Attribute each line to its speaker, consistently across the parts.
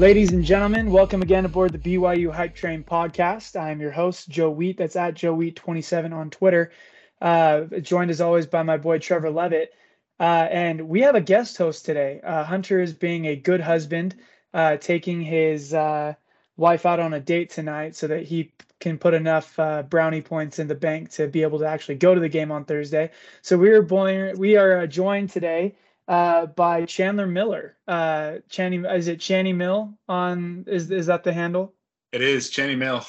Speaker 1: Ladies and gentlemen, welcome again aboard the BYU Hype Train podcast. I am your host, Joe Wheat. That's at Joe Wheat27 on Twitter. Uh, joined as always by my boy Trevor Levitt. Uh, and we have a guest host today. Uh, Hunter is being a good husband, uh, taking his uh, wife out on a date tonight so that he can put enough uh, brownie points in the bank to be able to actually go to the game on Thursday. So we are born, we are joined today uh, by Chandler Miller. Uh, Channy, is it Channy Mill on? Is is that the handle?
Speaker 2: It is Channy Mill.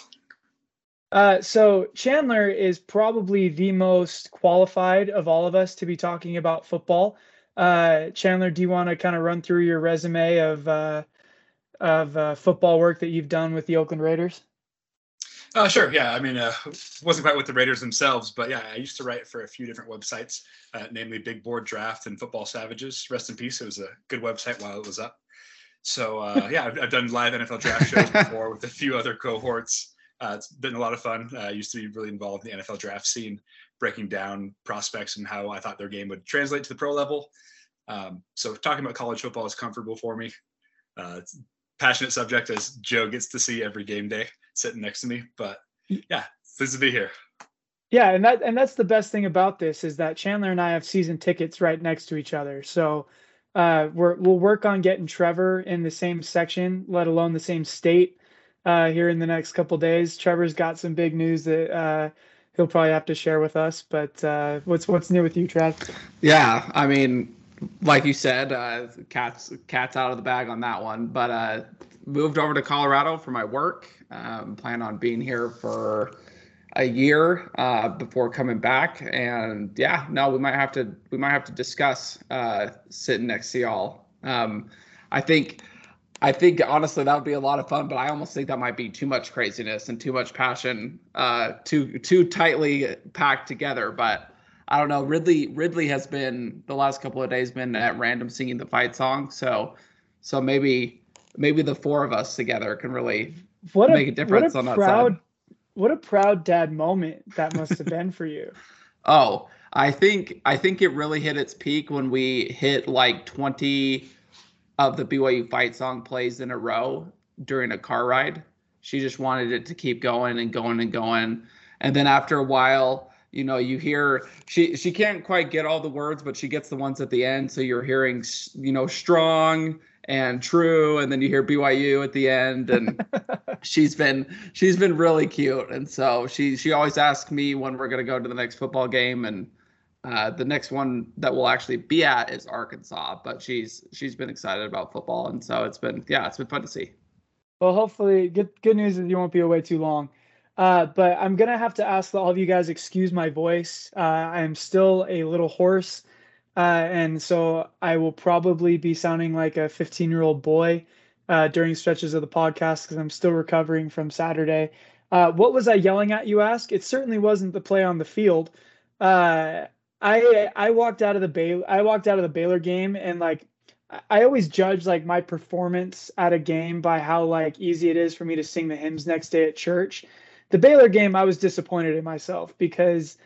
Speaker 1: Uh, so Chandler is probably the most qualified of all of us to be talking about football. Uh, Chandler, do you want to kind of run through your resume of uh, of uh, football work that you've done with the Oakland Raiders?
Speaker 2: Uh, sure. Yeah. I mean, uh, wasn't quite with the Raiders themselves, but yeah, I used to write for a few different websites, uh, namely Big Board Draft and Football Savages. Rest in peace. It was a good website while it was up. So uh, yeah, I've, I've, done live NFL draft shows before with a few other cohorts. Uh, it's been a lot of fun. I used to be really involved in the NFL draft scene, breaking down prospects and how I thought their game would translate to the pro level. Um, so talking about college football is comfortable for me. Uh, passionate subject as Joe gets to see every game day sitting next to me. But yeah, pleased to be here.
Speaker 1: Yeah, and that and that's the best thing about this is that Chandler and I have season tickets right next to each other. So uh, we're we'll work on getting Trevor in the same section, let alone the same state, uh, here in the next couple days. Trevor's got some big news that uh, he'll probably have to share with us. But uh, what's what's new with you, Trev?
Speaker 3: Yeah, I mean, like you said, uh, cats cats out of the bag on that one. But uh, moved over to Colorado for my work. Um, plan on being here for a year uh, before coming back, and yeah, no, we might have to we might have to discuss uh, sitting next to y'all. Um, I think. I think honestly that would be a lot of fun, but I almost think that might be too much craziness and too much passion, uh, too too tightly packed together. But I don't know. Ridley Ridley has been the last couple of days been at random singing the fight song, so so maybe maybe the four of us together can really what a, make a difference
Speaker 1: what a
Speaker 3: on
Speaker 1: proud,
Speaker 3: that side.
Speaker 1: What a proud dad moment that must have been for you.
Speaker 3: Oh, I think I think it really hit its peak when we hit like 20 of the BYU fight song plays in a row during a car ride. She just wanted it to keep going and going and going. And then after a while, you know, you hear she she can't quite get all the words, but she gets the ones at the end. So you're hearing, you know, strong and true and then you hear BYU at the end and she's been she's been really cute. And so she she always asks me when we're going to go to the next football game and uh, the next one that we'll actually be at is Arkansas but she's she's been excited about football. And so it's been yeah it's been fun to see.
Speaker 1: Well hopefully good good news is you won't be away too long. Uh, but I'm gonna have to ask all of you guys excuse my voice. Uh, I'm still a little hoarse uh, and so I will probably be sounding like a 15 year old boy uh, during stretches of the podcast because I'm still recovering from Saturday. Uh, what was I yelling at? You ask. It certainly wasn't the play on the field. Uh, I I walked out of the Baylor I walked out of the Baylor game and like I always judge like my performance at a game by how like easy it is for me to sing the hymns next day at church. The Baylor game, I was disappointed in myself because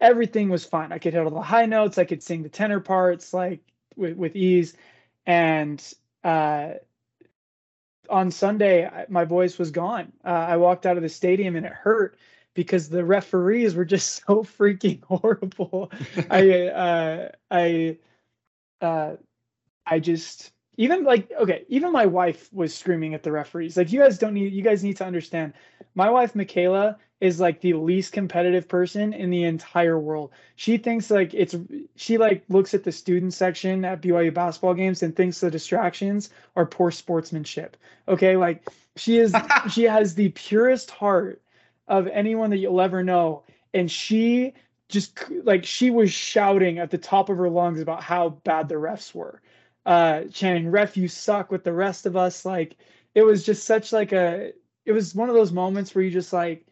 Speaker 1: everything was fine. I could hit all the high notes. I could sing the tenor parts like with, with ease. And uh, on Sunday, my voice was gone. Uh, I walked out of the stadium and it hurt because the referees were just so freaking horrible. I, uh, I, uh, I just even like okay, even my wife was screaming at the referees. Like you guys don't need, you guys need to understand. My wife Michaela is like the least competitive person in the entire world. She thinks like it's she like looks at the student section at BYU basketball games and thinks the distractions are poor sportsmanship. Okay, like she is she has the purest heart of anyone that you'll ever know and she just like she was shouting at the top of her lungs about how bad the refs were. Uh chanting ref you suck with the rest of us like it was just such like a it was one of those moments where you just like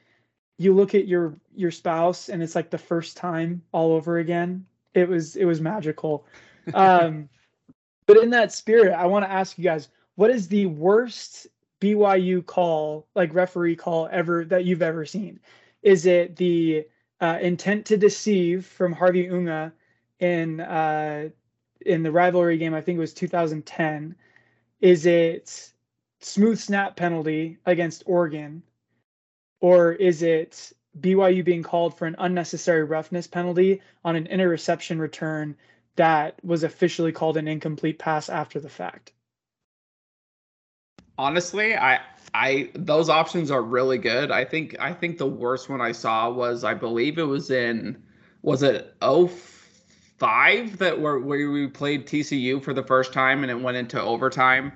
Speaker 1: you look at your your spouse and it's like the first time all over again it was it was magical. Um but in that spirit i want to ask you guys what is the worst byu call like referee call ever that you've ever seen? Is it the uh, intent to deceive from harvey unga in uh in the rivalry game i think it was 2010 is it smooth snap penalty against Oregon, or is it BYU being called for an unnecessary roughness penalty on an interception return that was officially called an incomplete pass after the fact?
Speaker 3: Honestly, I I those options are really good. I think I think the worst one I saw was I believe it was in was it 05 that where, where we played TCU for the first time and it went into overtime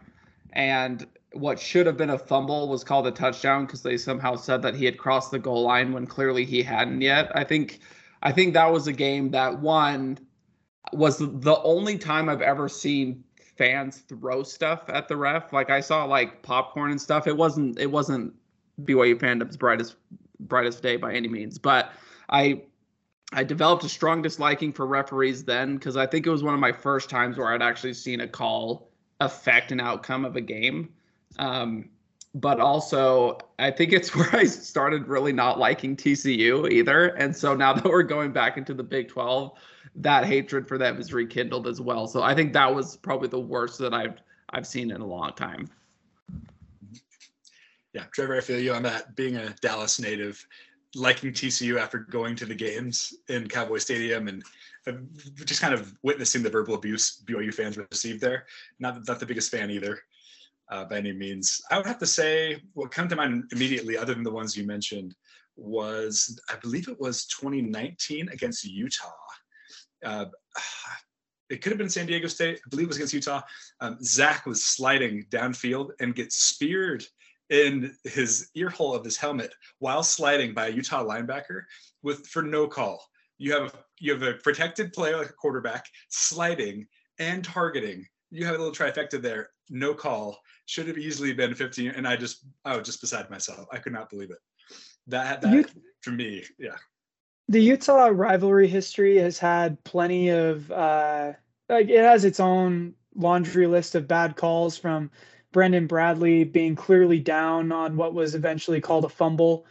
Speaker 3: and what should have been a fumble was called a touchdown because they somehow said that he had crossed the goal line when clearly he hadn't yet. I think I think that was a game that one was the only time I've ever seen fans throw stuff at the ref. Like I saw like popcorn and stuff. It wasn't it wasn't BYU fandom's brightest brightest day by any means, but I I developed a strong disliking for referees then because I think it was one of my first times where I'd actually seen a call affect an outcome of a game. Um, but also, I think it's where I started really not liking TCU either. And so now that we're going back into the Big 12, that hatred for them is rekindled as well. So I think that was probably the worst that I've I've seen in a long time.
Speaker 2: Yeah, Trevor, I feel you on that. Being a Dallas native, liking TCU after going to the games in Cowboy Stadium and just kind of witnessing the verbal abuse BYU fans received there. Not not the biggest fan either uh, by any means. I would have to say what come to mind immediately, other than the ones you mentioned, was I believe it was 2019 against Utah. Uh, it could have been San Diego State. I believe it was against Utah. Um, Zach was sliding downfield and gets speared in his ear hole of his helmet while sliding by a Utah linebacker with for no call. You have you have a protected play like a quarterback sliding and targeting. You have a little trifecta there. No call. Should have easily been 15 and i just i was just beside myself. I could not believe it. That that for me yeah.
Speaker 1: The utah rivalry history has had plenty of uh like it has its own laundry list of bad calls from brendan bradley being clearly down on what was eventually called a fumble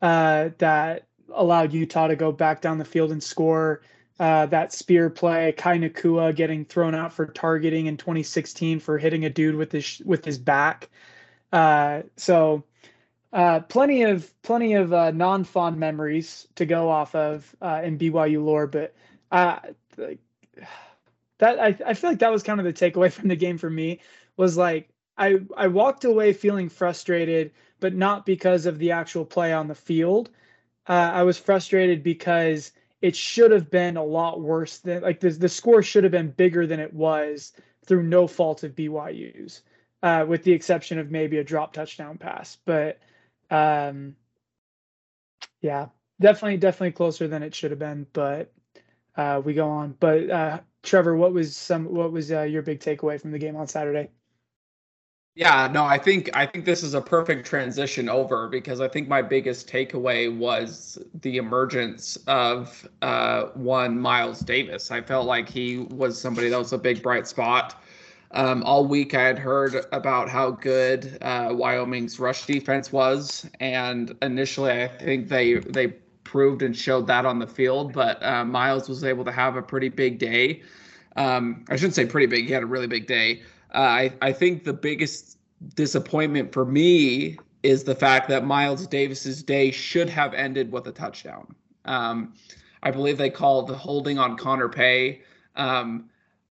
Speaker 1: uh that allowed utah to go back down the field and score uh, that spear play, Kai Nacua getting thrown out for targeting in 2016 for hitting a dude with his with his back. Uh, so uh, plenty of plenty of uh, non-fond memories to go off of uh, in BYU lore, but that I, I feel like that was kind of the takeaway from the game for me was like I I walked away feeling frustrated, but not because of the actual play on the field. I was frustrated because it should have been a lot worse than like the, the score should have been bigger than it was through no fault of BYU's, uh, with the exception of maybe a drop touchdown pass. But um, yeah, definitely, definitely closer than it should have been. But uh, we go on. But uh, Trevor, what was some what was uh, your big takeaway from the game on Saturday?
Speaker 3: Yeah, no, I think I think this is a perfect transition over because I think my biggest takeaway was the emergence of uh, one Miles Davis. I felt like he was somebody that was a big bright spot. Um, all week I had heard about how good uh, Wyoming's rush defense was, and initially I think they they proved and showed that on the field. But uh, Miles was able to have a pretty big day. Um, I shouldn't say pretty big; he had a really big day. I, I think the biggest disappointment for me is the fact that Miles Davis's day should have ended with a touchdown. Um, I believe they called the holding on Connor Pay. Um,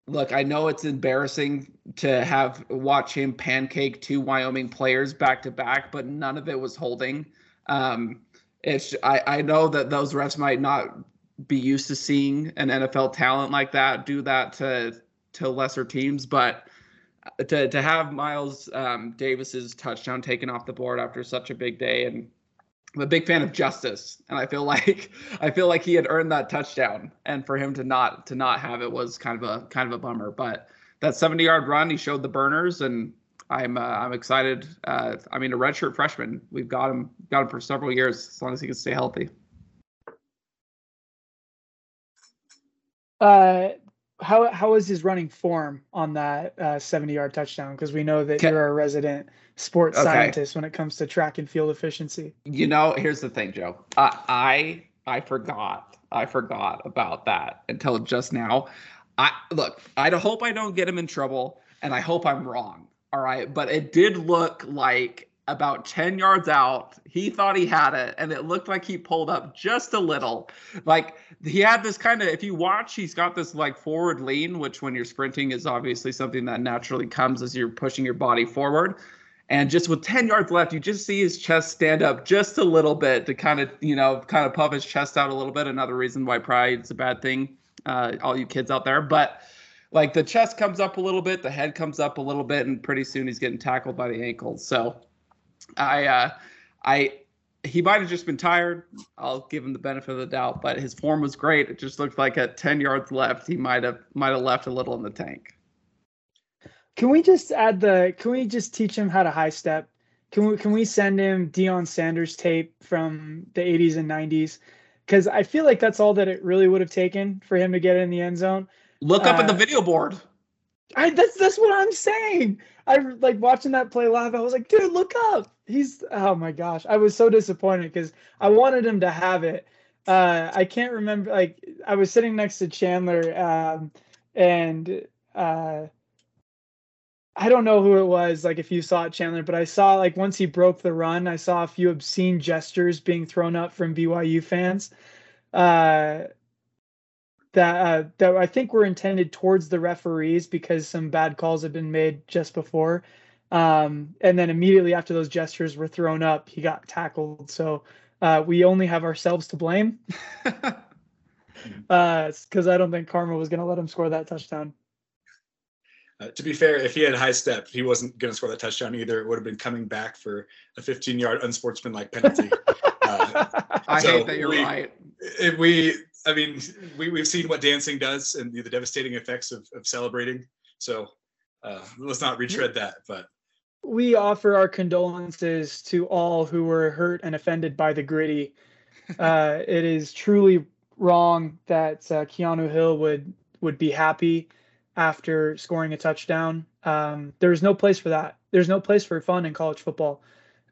Speaker 3: look, I know it's embarrassing to have watch him pancake two Wyoming players back to back, but none of it was holding. Um, it's I, I know that those refs might not be used to seeing an NFL talent like that do that to to lesser teams, but to to have Miles um, Davis's touchdown taken off the board after such a big day, and I'm a big fan of justice, and I feel like I feel like he had earned that touchdown, and for him to not to not have it was kind of a kind of a bummer. But that 70 yard run, he showed the burners, and I'm uh, I'm excited. Uh, I mean, a redshirt freshman, we've got him got him for several years as long as he can stay healthy.
Speaker 1: Uh, how how is his running form on that uh, 70 yard touchdown? Because we know that you're a resident sports okay. scientist when it comes to track and field efficiency.
Speaker 3: You know, here's the thing, Joe. Uh, I I forgot I forgot about that until just now. I look. I hope I don't get him in trouble, and I hope I'm wrong. All right, but it did look like about 10 yards out, he thought he had it, and it looked like he pulled up just a little. Like he had this kind of, if you watch, he's got this like forward lean, which when you're sprinting is obviously something that naturally comes as you're pushing your body forward. And just with 10 yards left, you just see his chest stand up just a little bit to kind of, you know, kind of puff his chest out a little bit. Another reason why pride is a bad thing, uh, all you kids out there. But like the chest comes up a little bit, the head comes up a little bit, and pretty soon he's getting tackled by the ankles. So I, uh, I, he might have just been tired. I'll give him the benefit of the doubt, but his form was great. It just looked like at 10 yards left, he might have might have left a little in the tank.
Speaker 1: Can we just add the? Can we just teach him how to high step? Can we can we send him Deion Sanders tape from the 80s and 90s? Because I feel like that's all that it really would have taken for him to get in the end zone.
Speaker 3: Look up uh, at the video board.
Speaker 1: I that's that's what I'm saying. I like watching that play live. I was like, dude, look up. He's oh my gosh. I was so disappointed because I wanted him to have it. Uh, I can't remember. Like I was sitting next to Chandler, um, and uh, I don't know who it was, like if you saw it, Chandler, but I saw like once he broke the run, I saw a few obscene gestures being thrown up from BYU fans. Uh, that uh, that I think were intended towards the referees because some bad calls had been made just before. Um, and then immediately after those gestures were thrown up, he got tackled. So uh, we only have ourselves to blame. Because uh, I don't think Karma was going to let him score that touchdown.
Speaker 2: Uh, to be fair, if he had high step, he wasn't going to score that touchdown either. It would have been coming back for a 15 yard unsportsmanlike penalty.
Speaker 3: uh, I so hate that you're we, right.
Speaker 2: If we, I mean, we, we've seen what dancing does and the, the devastating effects of, of celebrating. So uh, let's not retread that. But
Speaker 1: we offer our condolences to all who were hurt and offended by the Griddy. Uh, it is truly wrong that uh, Keanu Hill would would be happy after scoring a touchdown. Um, there's no place for that. There's no place for fun in college football,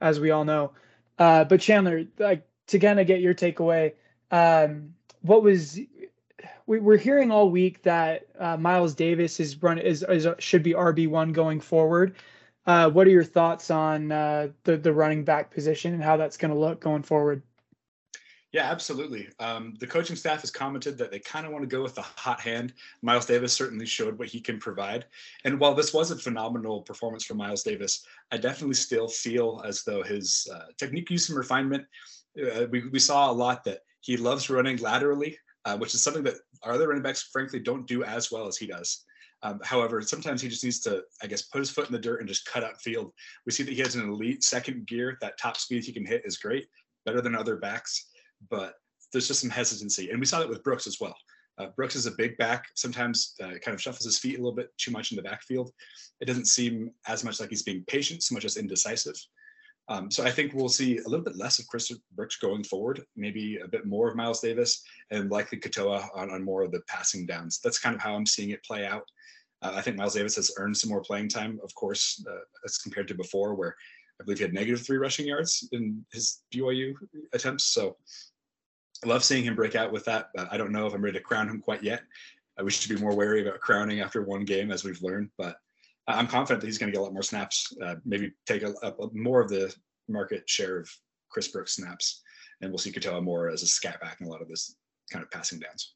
Speaker 1: as we all know. Uh, but Chandler, like to kind of get your takeaway, um, what was we, are hearing all week that uh, Miles Davis is run is, is should be RB one going forward. Uh, what are your thoughts on uh, the the running back position and how that's going to look going forward?
Speaker 2: Yeah, absolutely. Um, the coaching staff has commented that they kind of want to go with the hot hand. Miles Davis certainly showed what he can provide. And while this was a phenomenal performance for Miles Davis, I definitely still feel as though his uh, technique use and refinement, uh, we, we saw a lot that he loves running laterally, uh, which is something that our other running backs, frankly, don't do as well as he does. Um, however, sometimes he just needs to, I guess, put his foot in the dirt and just cut up field. We see that he has an elite second gear. That top speed he can hit is great, better than other backs but there's just some hesitancy. And we saw that with Brooks as well. Uh, Brooks is a big back, sometimes uh, kind of shuffles his feet a little bit too much in the backfield. It doesn't seem as much like he's being patient, so much as indecisive. Um, so I think we'll see a little bit less of Chris Brooks going forward, maybe a bit more of Miles Davis, and likely Katoa on, on more of the passing downs. That's kind of how I'm seeing it play out. Uh, I think Miles Davis has earned some more playing time, of course, uh, as compared to before, where I believe he had negative three rushing yards in his BYU attempts. So I love seeing him break out with that. But I don't know if I'm ready to crown him quite yet. Uh, we should be more wary about crowning after one game, as we've learned. But I'm confident that he's going to get a lot more snaps, uh, maybe take a, a, more of the market share of Chris Brooks snaps, and we'll see Katoa more as a scat back in a lot of this kind of passing downs.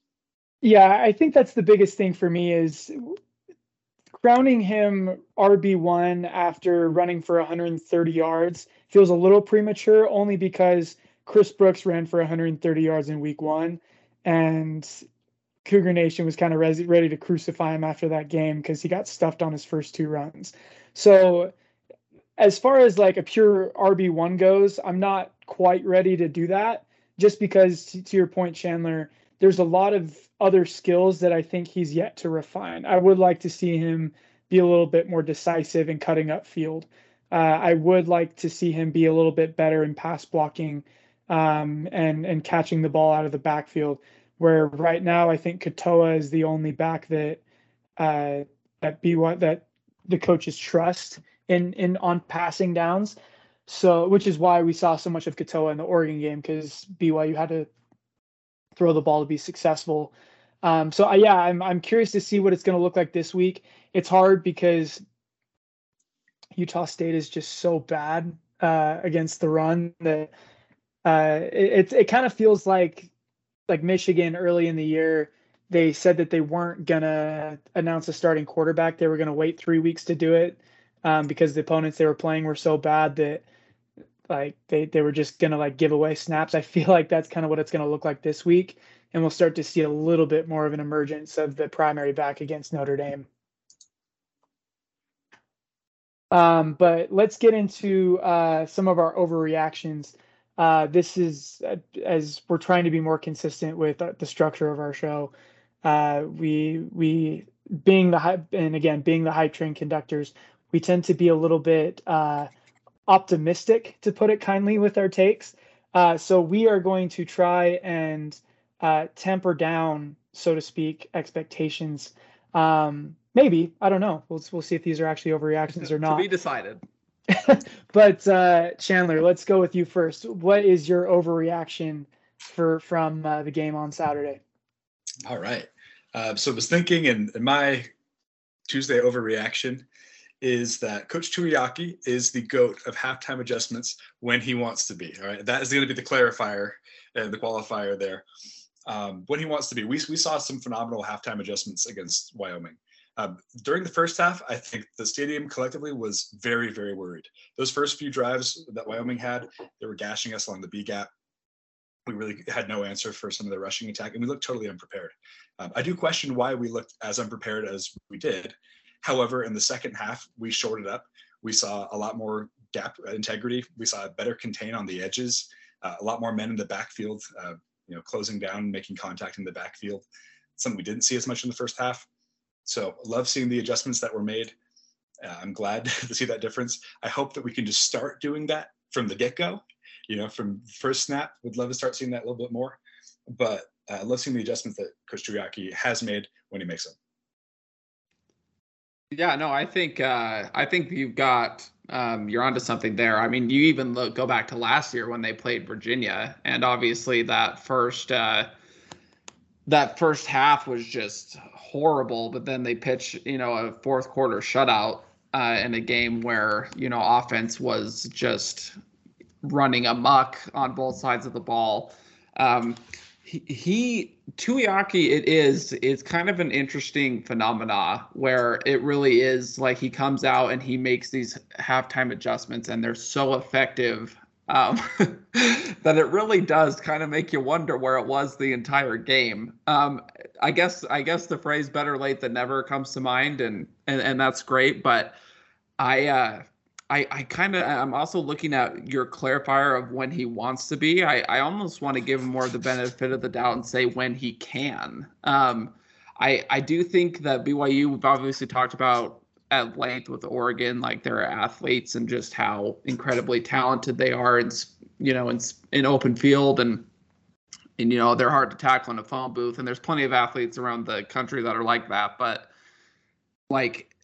Speaker 1: Yeah, I think that's the biggest thing for me is crowning him RB1 after running for 130 yards feels a little premature only because Chris Brooks ran for 130 yards in week one, and Cougar Nation was kind of res- ready to crucify him after that game because he got stuffed on his first two runs. So, as far as like a pure RB1 goes, I'm not quite ready to do that just because, to, to your point, Chandler, there's a lot of other skills that I think he's yet to refine. I would like to see him be a little bit more decisive in cutting up field. Uh, I would like to see him be a little bit better in pass blocking um, and and catching the ball out of the backfield. Where right now I think Katoa is the only back that uh, that BYU that the coaches trust in in on passing downs. So which is why we saw so much of Katoa in the Oregon game because BYU had to throw the ball to be successful. Um, so uh, yeah, I'm I'm curious to see what it's going to look like this week. It's hard because Utah State is just so bad uh, against the run that uh, it, it, it kind of feels like like Michigan early in the year. They said that they weren't gonna announce a starting quarterback. They were gonna wait three weeks to do it um, because the opponents they were playing were so bad that like they they were just gonna like give away snaps. I feel like that's kind of what it's gonna look like this week, and we'll start to see a little bit more of an emergence of the primary back against Notre Dame. Um, but let's get into uh, some of our overreactions. Uh, this is uh, as we're trying to be more consistent with uh, the structure of our show. Uh, we we being the hype and again being the hype train conductors, we tend to be a little bit uh, optimistic, to put it kindly, with our takes. so we are going to try and temper down, so to speak, expectations. Um, Maybe I don't know. We'll we'll see if these are actually overreactions or not.
Speaker 3: To be decided.
Speaker 1: but uh, Chandler, let's go with you first. What is your overreaction for from uh, the game on Saturday?
Speaker 2: All right. Uh, so I was thinking, and, and my Tuesday overreaction is that Coach Tuiaki is the goat of halftime adjustments when he wants to be. All right, that is going to be the clarifier and the qualifier there. Um, when he wants to be, we we saw some phenomenal halftime adjustments against Wyoming. Um, during the first half, I think the stadium collectively was very, very worried. Those first few drives that Wyoming had, they were gashing us along the B gap. We really had no answer for some of the rushing attack, and we looked totally unprepared. Um, I do question why we looked as unprepared as we did. However, in the second half, we shorted up. We saw a lot more gap integrity. We saw a better contain on the edges, uh, a lot more men in the backfield, uh, you know, closing down, making contact in the backfield. Something we didn't see as much in the first half. So love seeing the adjustments that were made. Uh, I'm glad to see that difference. I hope that we can just start doing that from the get-go. You know, from first snap, would love to start seeing that a little bit more. But uh, love seeing the adjustments that Coach has made when he makes them.
Speaker 3: Yeah, no, I think uh, I think you've got um, you're onto something there. I mean, you even look go back to last year when they played Virginia, and obviously that first uh, that first half was just horrible, but then they pitch, you know, a fourth quarter shutout uh, in a game where, you know, offense was just running amuck on both sides of the ball. Um, he, Tuiaki, it is, it's kind of an interesting phenomena where it really is like he comes out and he makes these halftime adjustments and they're so effective um, that it really does kind of make you wonder where it was the entire game. Um, I guess I guess the phrase "better late than never" comes to mind, and and, and that's great. But I uh, I I kind of I'm also looking at your clarifier of when he wants to be. I I almost want to give him more of the benefit of the doubt and say when he can. Um, I I do think that BYU we've obviously talked about at length with Oregon, like their athletes and just how incredibly talented they are in you know in in open field and and you know they're hard to tackle in a phone booth and there's plenty of athletes around the country that are like that but like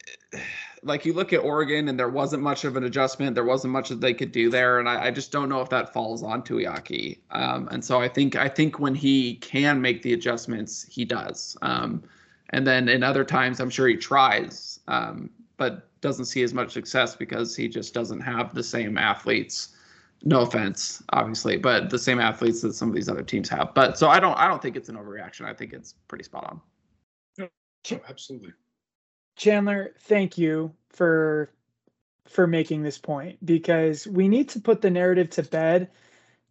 Speaker 3: like you look at Oregon and there wasn't much of an adjustment. There wasn't much that they could do there. And I, I just don't know if that falls on Tuiaki. Um, and so I think I think when he can make the adjustments he does. Um, and then in other times I'm sure he tries um, but doesn't see as much success because he just doesn't have the same athletes. No offense obviously but the same athletes that some of these other teams have. But so i don't i don't think it's an overreaction. I think it's pretty spot on.
Speaker 2: No, absolutely
Speaker 1: chandler thank you for for making this point because we need to put the narrative to bed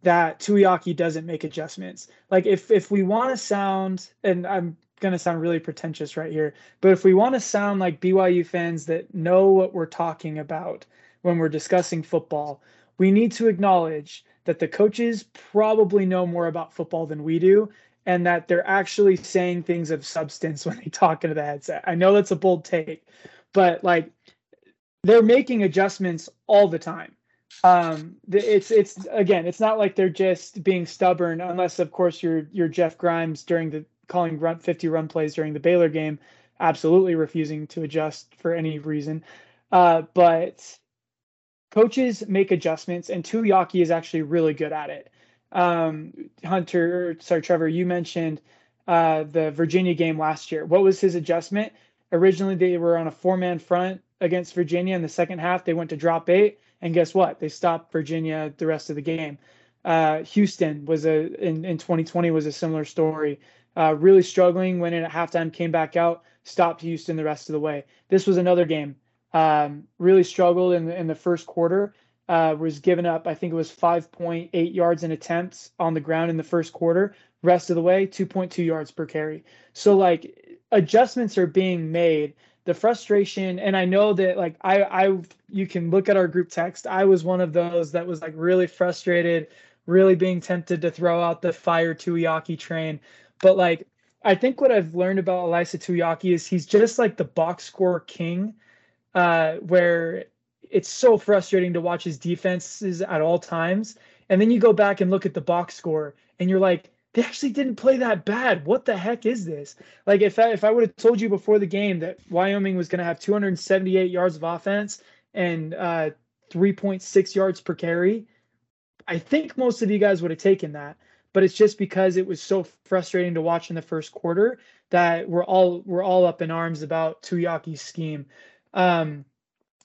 Speaker 1: that Tuiaki doesn't make adjustments. Like if if we want to sound and I'm going to sound really pretentious right here, but if we want to sound like BYU fans that know what we're talking about when we're discussing football, we need to acknowledge that the coaches probably know more about football than we do and that they're actually saying things of substance when they talk into the headset. I know that's a bold take, but like they're making adjustments all the time. Um, it's it's again, it's not like they're just being stubborn, unless of course you're you're Jeff Grimes during the calling run 50 run plays during the Baylor game, absolutely refusing to adjust for any reason. Uh, but coaches make adjustments, and Tuiaki is actually really good at it. Um, Hunter, sorry, Trevor, you mentioned uh, the Virginia game last year. What was his adjustment? Originally, they were on a four man front against Virginia in the second half. They went to drop eight, and guess what? They stopped Virginia the rest of the game. Uh, Houston was a in, in 2020 was a similar story. Uh, really struggling, went in at halftime, came back out, stopped Houston the rest of the way. This was another game. Um, really struggled in the, in the first quarter. Uh, was given up, I think it was 5.8 yards in attempts on the ground in the first quarter. Rest of the way, 2.2 yards per carry. So like adjustments are being made. The frustration, and I know that like I I you can look at our group text. I was one of those that was like really frustrated, really being tempted to throw out the fire Tuiaki train. But like I think what I've learned about Ilaisa Tuiaki is he's just like the box score king, uh, where it's so frustrating to watch his defenses at all times. And then you go back and look at the box score, and you're like, they actually didn't play that bad. What the heck is this? Like if I, if I would have told you before the game that Wyoming was going to have 278 yards of offense and uh, 3.6 yards per carry, I think most of you guys would have taken that. But it's just because it was so frustrating to watch in the first quarter that we're all we're all up in arms about Tuiaki's scheme. Um,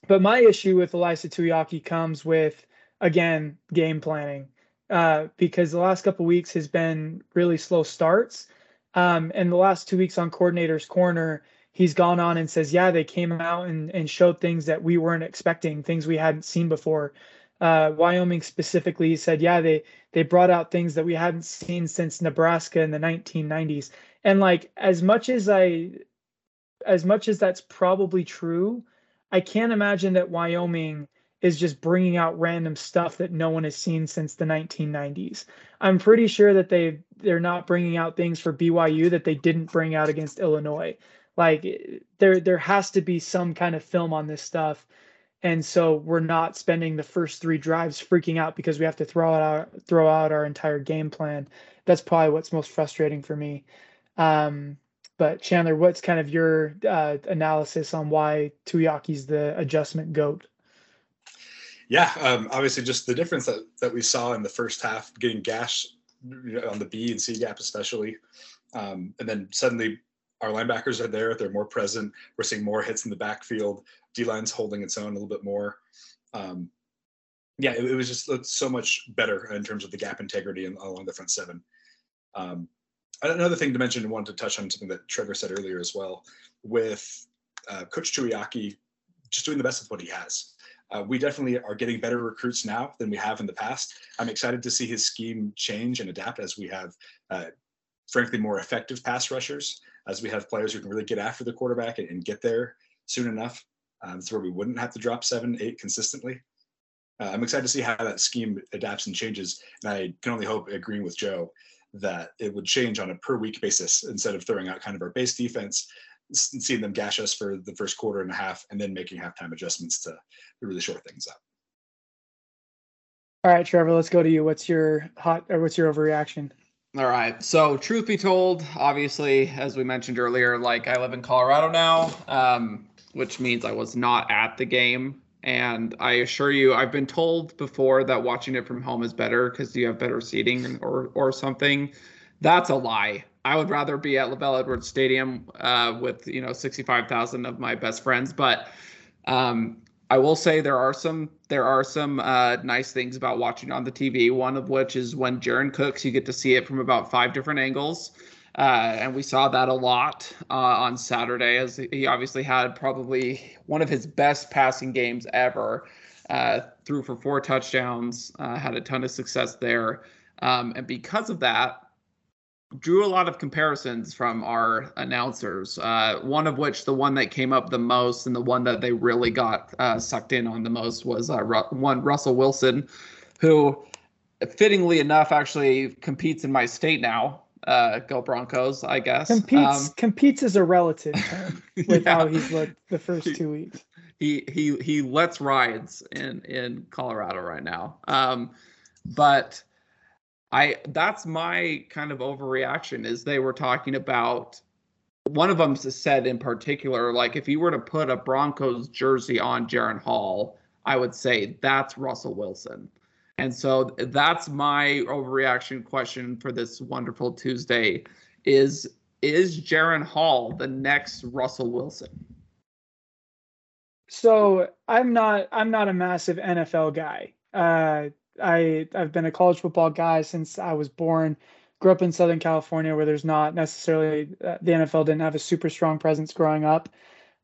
Speaker 1: but my issue with Ilaisa Tuiaki comes with again game planning uh, because the last couple weeks has been really slow starts. Um, and the last two weeks on coordinator's corner, he's gone on and says, yeah, they came out and, and showed things that we weren't expecting, things we hadn't seen before. Uh, Wyoming specifically said, yeah, they they brought out things that we hadn't seen since Nebraska in the 1990s. And like as much as I, as much as that's probably true, I can't imagine that Wyoming is just bringing out random stuff that no one has seen since the 1990s. I'm pretty sure that they they're not bringing out things for BYU that they didn't bring out against Illinois. Like there there has to be some kind of film on this stuff. And so we're not spending the first three drives freaking out because we have to throw out our throw out our entire game plan. That's probably what's most frustrating for me. Um, but Chandler, what's kind of your uh, analysis on why Tuiaki's the adjustment goat?
Speaker 2: Yeah, um, obviously, just the difference that, that we saw in the first half, getting gash on the B and C gap, especially. Um, and then suddenly our linebackers are there, they're more present. We're seeing more hits in the backfield. D line's holding its own a little bit more. Um, yeah, it, it, was just so much better in terms of the gap integrity along the front seven. Um, another thing to mention, I wanted to touch on something that Trevor said earlier as well, with uh, Coach Tuiaki just doing the best of what he has. Uh, we definitely are getting better recruits now than we have in the past. I'm excited to see his scheme change and adapt as we have, uh, frankly, more effective pass rushers, as we have players who can really get after the quarterback and, and get there soon enough. Um, where we wouldn't have to drop seven, eight consistently. Uh, I'm excited to see how that scheme adapts and changes. And I can only hope, agreeing with Joe, that it would change on a per week basis instead of throwing out kind of our base defense seeing them gash us for the first quarter and a half and then making halftime adjustments to really short things up.
Speaker 1: All right, Trevor, let's go to you. What's your hot or what's your overreaction?
Speaker 3: All right. So, truth be told, obviously, as we mentioned earlier, like I live in Colorado now, um, which means I was not at the game. And I assure you, I've been told before that watching it from home is better because you have better seating or or something. That's a lie. I would rather be at LaVell Edwards Stadium uh, with you know 65,000 of my best friends. But um, I will say there are some there are some uh, nice things about watching on the TV. One of which is when Jaren cooks, you get to see it from about five different angles. Uh, and we saw that a lot uh, on Saturday, as he obviously had probably one of his best passing games ever. Uh, threw for four touchdowns, uh, had a ton of success there. Um, and because of that, drew a lot of comparisons from our announcers. Uh, one of which, the one that came up the most, and the one that they really got uh, sucked in on the most, was Ru- one Russell Wilson, who, fittingly enough, actually competes in my state now. Uh, go Broncos, I guess.
Speaker 1: Competes um, competes is a relative term with yeah. how he's looked the first two weeks.
Speaker 3: He he he lets rides in in Colorado right now. Um, but I that's my kind of overreaction is they were talking about one of them said in particular, like if you were to put a Broncos jersey on Jaren Hall, I would say that's Russell Wilson. And so that's my overreaction question for this wonderful Tuesday is is Jaren Hall the next Russell Wilson?
Speaker 1: So I'm not I'm not a massive NFL guy. Uh, I I've been a college football guy since I was born. Grew up in Southern California, where there's not necessarily uh, the NFL didn't have a super strong presence growing up.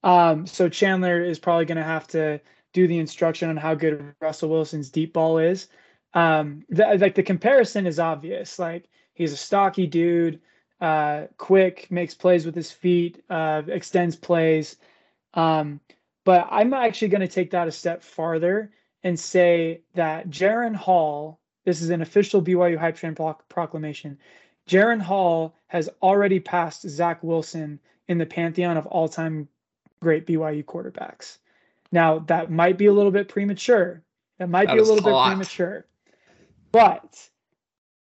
Speaker 1: Um, so Chandler is probably going to have to do the instruction on how good Russell Wilson's deep ball is. Um, the, like the comparison is obvious. Like he's a stocky dude, uh, quick, makes plays with his feet, uh, extends plays. Um, but I'm actually going to take that a step farther and say that Jaren Hall, this is an official BYU Hype Train proclamation. Jaren Hall has already passed Zach Wilson in the pantheon of all time great BYU quarterbacks. Now, that might be a little bit premature. That might that be a little hot. bit premature. But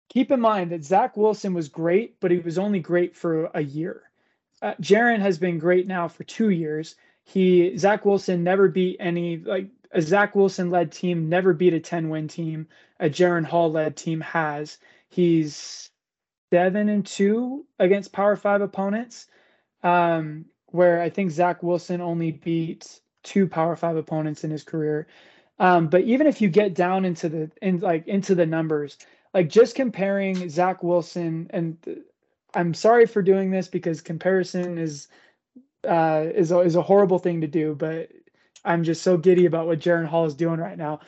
Speaker 1: keep in mind that Zach Wilson was great, but he was only great for a year. Uh, Jaren has been great now for two years. He Zach Wilson never beat any like a Zach Wilson led team never beat a 10 win team. A Jaren Hall led team has. He's seven and two against Power Five opponents, um, where I think Zach Wilson only beat two Power Five opponents in his career. Um, but even if you get down into the in like into the numbers, like just comparing Zach Wilson and I'm sorry for doing this because comparison is uh, is a, is a horrible thing to do, but I'm just so giddy about what Jaren Hall is doing right now.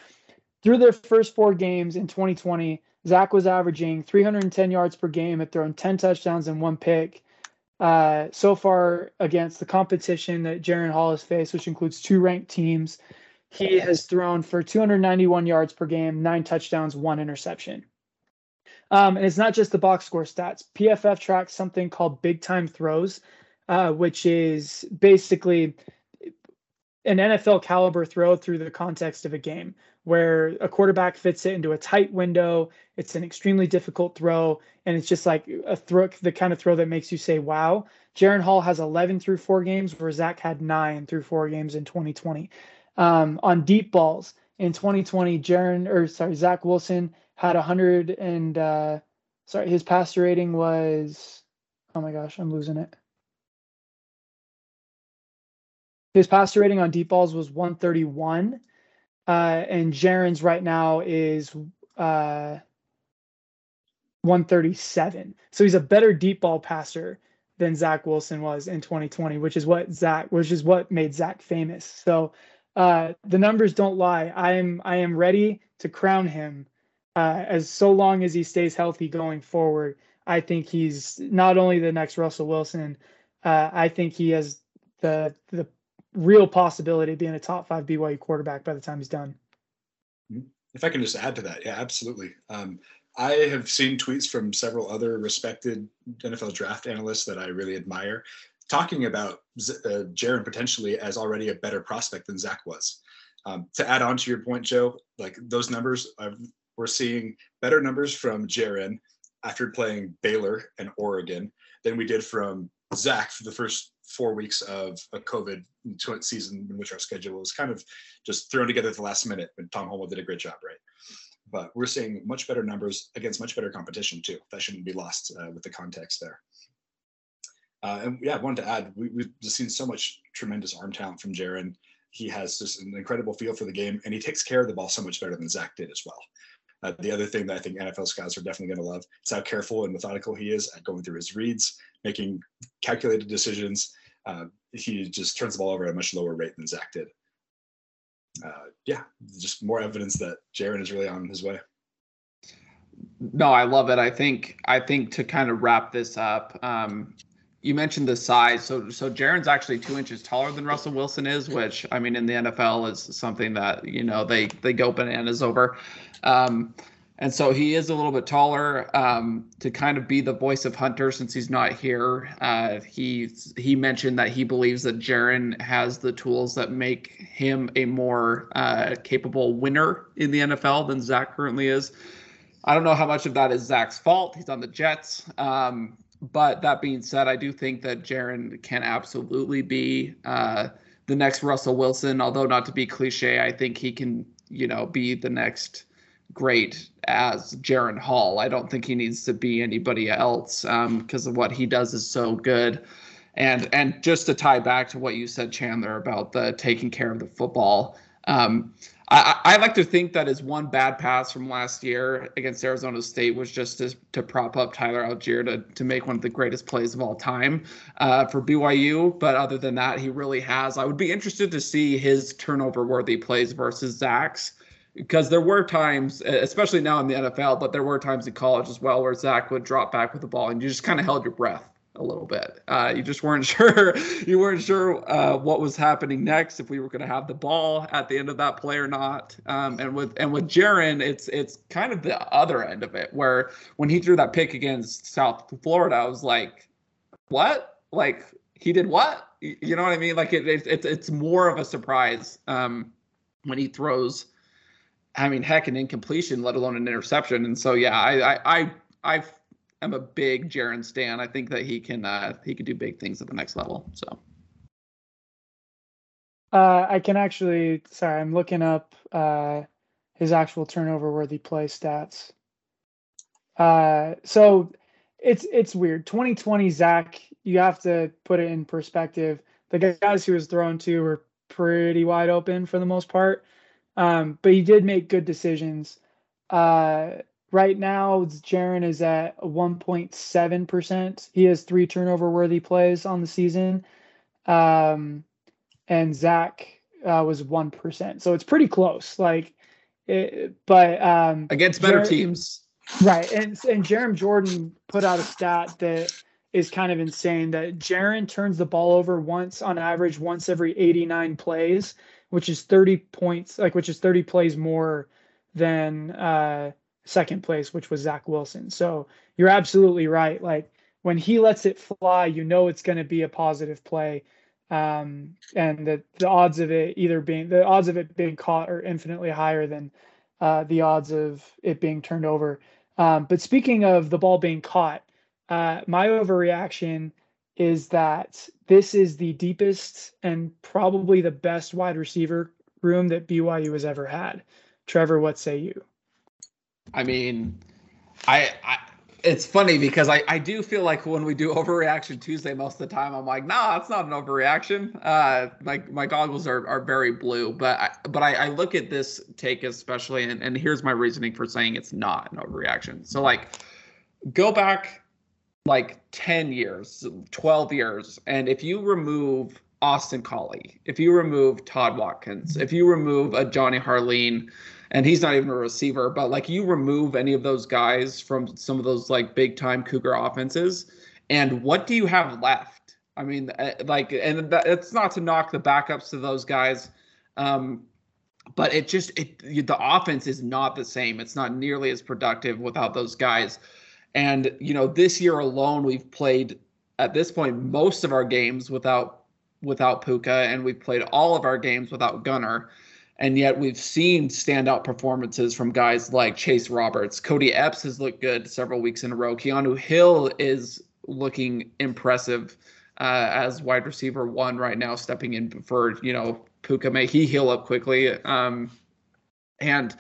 Speaker 1: Through their first four games in 2020, Zach was averaging 310 yards per game, had thrown 10 touchdowns and one pick. Uh, so far against the competition that Jaren Hall has faced, which includes two ranked teams, he has thrown for 291 yards per game, nine touchdowns, one interception. Um, and it's not just the box score stats. PFF tracks something called big time throws, uh, which is basically an NFL caliber throw through the context of a game where a quarterback fits it into a tight window. It's an extremely difficult throw, and it's just like a throw, the kind of throw that makes you say, wow. Jaren Hall has 11 through four games, where Zach had nine through four games in 2020. Um, on deep balls in 2020, Jaren, or sorry, Zach Wilson had 100 and, uh, sorry, his passer rating was, oh my gosh, I'm losing it. His passer rating on deep balls was 131. Uh, and Jaren's right now is uh, 137. So he's a better deep ball passer than Zach Wilson was in 2020, which is what Zach, which is what made Zach famous. So uh, the numbers don't lie. I am I am ready to crown him uh, as so long as he stays healthy going forward. I think he's not only the next Russell Wilson. Uh, I think he has the the real possibility of being a top five BYU quarterback by the time he's done.
Speaker 2: If I can just add to that, yeah, absolutely. Um, I have seen tweets from several other respected NFL draft analysts that I really admire talking about uh, Jaren potentially as already a better prospect than Zach was. Um, to add on to your point, Joe, like those numbers, uh, we're seeing better numbers from Jaren after playing Baylor and Oregon than we did from Zach for the first four weeks of a COVID season in which our schedule was kind of just thrown together at the last minute. And Tom Holmoe did a great job, right? But we're seeing much better numbers against much better competition too. That shouldn't be lost uh, with the context there. Uh, and yeah, I wanted to add, we, have just seen so much tremendous arm talent from Jaren. He has just an incredible feel for the game, and he takes care of the ball so much better than Zach did as well. Uh, the other thing that I think NFL scouts are definitely going to love is how careful and methodical he is at going through his reads, making calculated decisions. Uh, he just turns the ball over at a much lower rate than Zach did. Uh, yeah, just more evidence that Jaren is really on his way.
Speaker 3: No, I love it. I think I think to kind of wrap this up, um, you mentioned the size. So so Jaren's actually two inches taller than Russell Wilson is, which I mean in the NFL is something that you know they they go bananas over. Um, and so he is a little bit taller um, to kind of be the voice of Hunter since he's not here. Uh, he he mentioned that he believes that Jaren has the tools that make him a more uh, capable winner in the NFL than Zach currently is. I don't know how much of that is Zach's fault. He's on the Jets. Um, but that being said, I do think that Jaren can absolutely be uh, the next Russell Wilson. Although not to be cliche, I think he can, you know, be the next great as Jaren Hall. I don't think he needs to be anybody else because um, of what he does is so good. And and just to tie back to what you said, Chandler, about the taking care of the football. Um, I, I like to think that his one bad pass from last year against Arizona State was just to, to prop up Tyler Allgeier to, to make one of the greatest plays of all time uh, for BYU. But other than that, he really has. I would be interested to see his turnover worthy plays versus Zach's because there were times, especially now in the NFL, but there were times in college as well where Zach would drop back with the ball and you just kind of held your breath a little bit. Uh, you just weren't sure. you weren't sure uh, what was happening next, if we were going to have the ball at the end of that play or not. Um, and with and with Jaren, it's it's kind of the other end of it, where when he threw that pick against South Florida, I was like, what? Like he did what? You know what I mean? Like it, it it's it's more of a surprise um, when he throws. I mean, heck, an incompletion, let alone an interception. And so, yeah, I, I, I, I've I'm a big Jaren stan. I think that he can uh, he can do big things at the next level. So.
Speaker 1: Uh, I can actually. Sorry, I'm looking up uh, his actual turnover worthy play stats. Uh, so it's it's weird. 2020 Zach, you have to put it in perspective. The guys he was thrown to were pretty wide open for the most part, um, but he did make good decisions. Uh, Right now, Jaren is at 1.7%. He has three turnover worthy plays on the season. Um, and Zach uh, was 1%. So it's pretty close. Like, it, but um,
Speaker 3: against better Jer- teams.
Speaker 1: Right. And, and Jarom Jordan put out a stat that is kind of insane that Jaren turns the ball over once on average, once every 89 plays, which is 30 points, like, which is 30 plays more than, uh, second place, which was Zach Wilson. So you're absolutely right. Like when he lets it fly, you know it's going to be a positive play. Um, and the, the odds of it either being the odds of it being caught are infinitely higher than uh, the odds of it being turned over. Um, but speaking of the ball being caught, uh, my overreaction is that this is the deepest and probably the best wide receiver room that BYU has ever had. Trevor, what say you?
Speaker 3: I mean, I, I it's funny because I, I do feel like when we do overreaction Tuesday most of the time I'm like nah it's not an overreaction. Uh my my goggles are, are very blue but I, but I, I look at this take especially and, and here's my reasoning for saying it's not an overreaction. So like go back like 10 years 12 years and if you remove Austin Collie if you remove Todd Watkins if you remove a Johnny Harline and he's not even a receiver. But like you remove any of those guys from some of those like big time Cougar offenses, and what do you have left? I mean, eh, like, and that, it's not to knock the backups to those guys, um, but it just it the offense is not the same. It's not nearly as productive without those guys. And you know, this year alone, we've played at this point most of our games without without Puka, and we've played all of our games without Gunner. And yet we've seen standout performances from guys like Chase Roberts. Cody Epps has looked good several weeks in a row. Keanu Hill is looking impressive uh, as wide receiver one right now, stepping in for, you know, Puka. May he heal up quickly. Um, and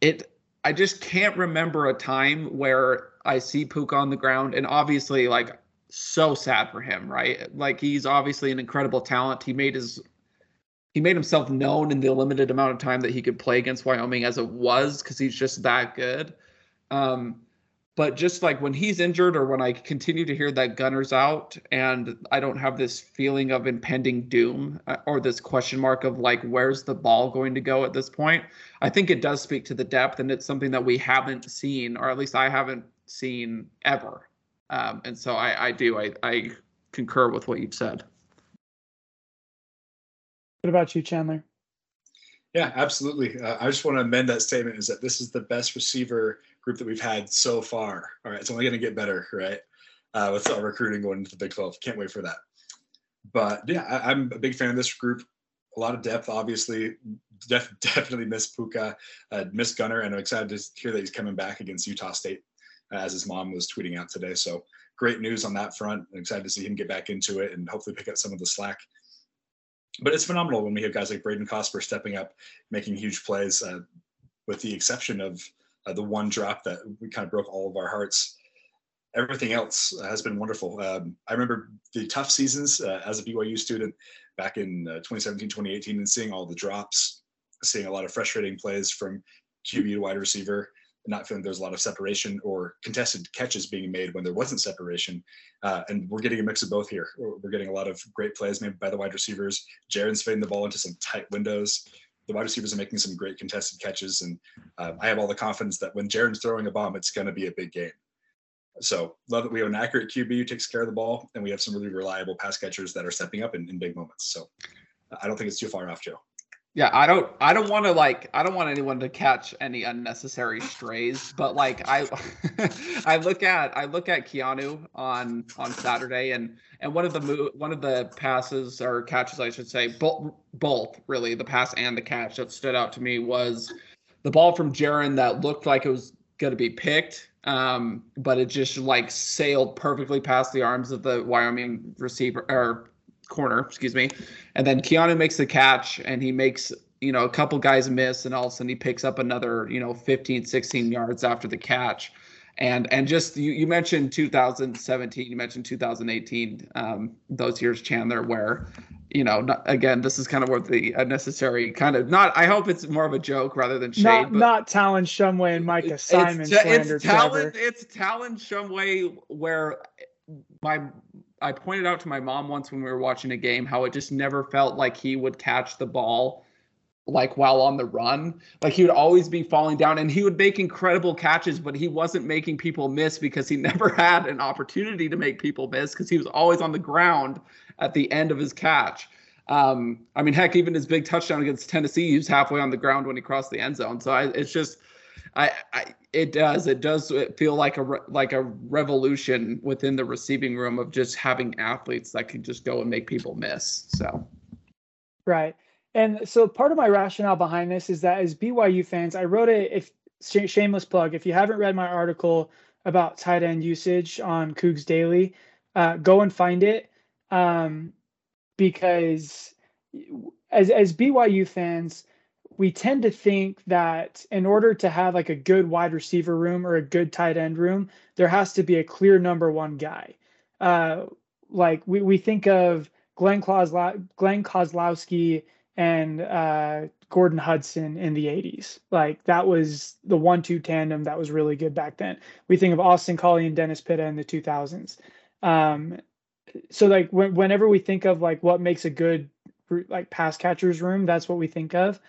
Speaker 3: it, I just can't remember a time where I see Puka on the ground. And obviously, like, so sad for him, right? Like, he's obviously an incredible talent. He made his he made himself known in the limited amount of time that he could play against Wyoming as it was because he's just that good. Um, but just like when he's injured or when I continue to hear that Gunner's out and I don't have this feeling of impending doom uh, or this question mark of like where's the ball going to go at this point, I think it does speak to the depth and it's something that we haven't seen or at least I haven't seen ever. Um, and so I, I do I, I concur with what you've said.
Speaker 1: What about you, Chandler?
Speaker 2: Yeah, absolutely. Uh, I just want to amend that statement is that this is the best receiver group that we've had so far. All right, it's only going to get better, right? Uh, with our recruiting going into the Big 12. Can't wait for that. But yeah, I, am a big fan of this group. A lot of depth, obviously. Def, definitely miss Puka, uh, miss Gunner, and I'm excited to hear that he's coming back against Utah State, uh, as his mom was tweeting out today. So great news on that front. I'm excited to see him get back into it and hopefully pick up some of the slack but it's phenomenal when we have guys like Brayden Cosper stepping up, making huge plays, uh, with the exception of uh, the one drop that we kind of broke all of our hearts. everything else has been wonderful. Um, I remember the tough seasons uh, as a BYU student back in uh, 2017, 2018, and seeing all the drops, seeing a lot of frustrating plays from QB to wide receiver, not feeling there's a lot of separation or contested catches being made when there wasn't separation. Uh, and we're getting a mix of both here. We're getting a lot of great plays made by the wide receivers. Jaren's fading the ball into some tight windows. The wide receivers are making some great contested catches. And uh, I have all the confidence that when Jaren's throwing a bomb, it's going to be a big game. So love that we have an accurate QB who takes care of the ball, and we have some really reliable pass catchers that are stepping up in, in big moments. So I don't think it's too far off, Joe.
Speaker 3: Yeah, I don't I don't want to like I don't want anyone to catch any unnecessary strays, but like I I look at I look at Keanu on on Saturday and and one of the one of the passes or catches I should say both both really the pass and the catch that stood out to me was the ball from Jaren that looked like it was going to be picked um, but it just like sailed perfectly past the arms of the Wyoming receiver or corner, excuse me. And then Keanu makes the catch and he makes, you know, a couple guys miss and all of a sudden he picks up another, you know, 15, 16 yards after the catch. And and just you, you mentioned 2017, you mentioned 2018, um, those years, Chandler, where you know, not, again, this is kind of what the unnecessary kind of not. I hope it's more of a joke rather than shade.
Speaker 1: Not, but not Talon Shumway and Micah Simon. It's,
Speaker 3: it's Talon. It's Talon Shumway where my I pointed out to my mom once when we were watching a game how it just never felt like he would catch the ball like while on the run. Like he would always be falling down and he would make incredible catches, but he wasn't making people miss because he never had an opportunity to make people miss because he was always on the ground at the end of his catch. Um, I mean, heck, even his big touchdown against Tennessee, he was halfway on the ground when he crossed the end zone. So I, it's just I, I, it does it does feel like a re, like a revolution within the receiving room of just having athletes that can just go and make people miss. So,
Speaker 1: right. And so part of my rationale behind this is that as BYU fans, I wrote a if shameless plug. If you haven't read my article about tight end usage on Cougs Daily, uh, go and find it um, because as as BYU fans we tend to think that in order to have like a good wide receiver room or a good tight end room, there has to be a clear number one guy. Uh, like we, we think of Glenn, Kozla- Glenn Kozlowski and uh, Gordon Hudson in the 80s. Like that was the one two tandem that was really good back then. We think of Austin Collie and Dennis Pitta in the 2000s. Um, so like when, whenever we think of like what makes a good like pass catchers room, that's what we think of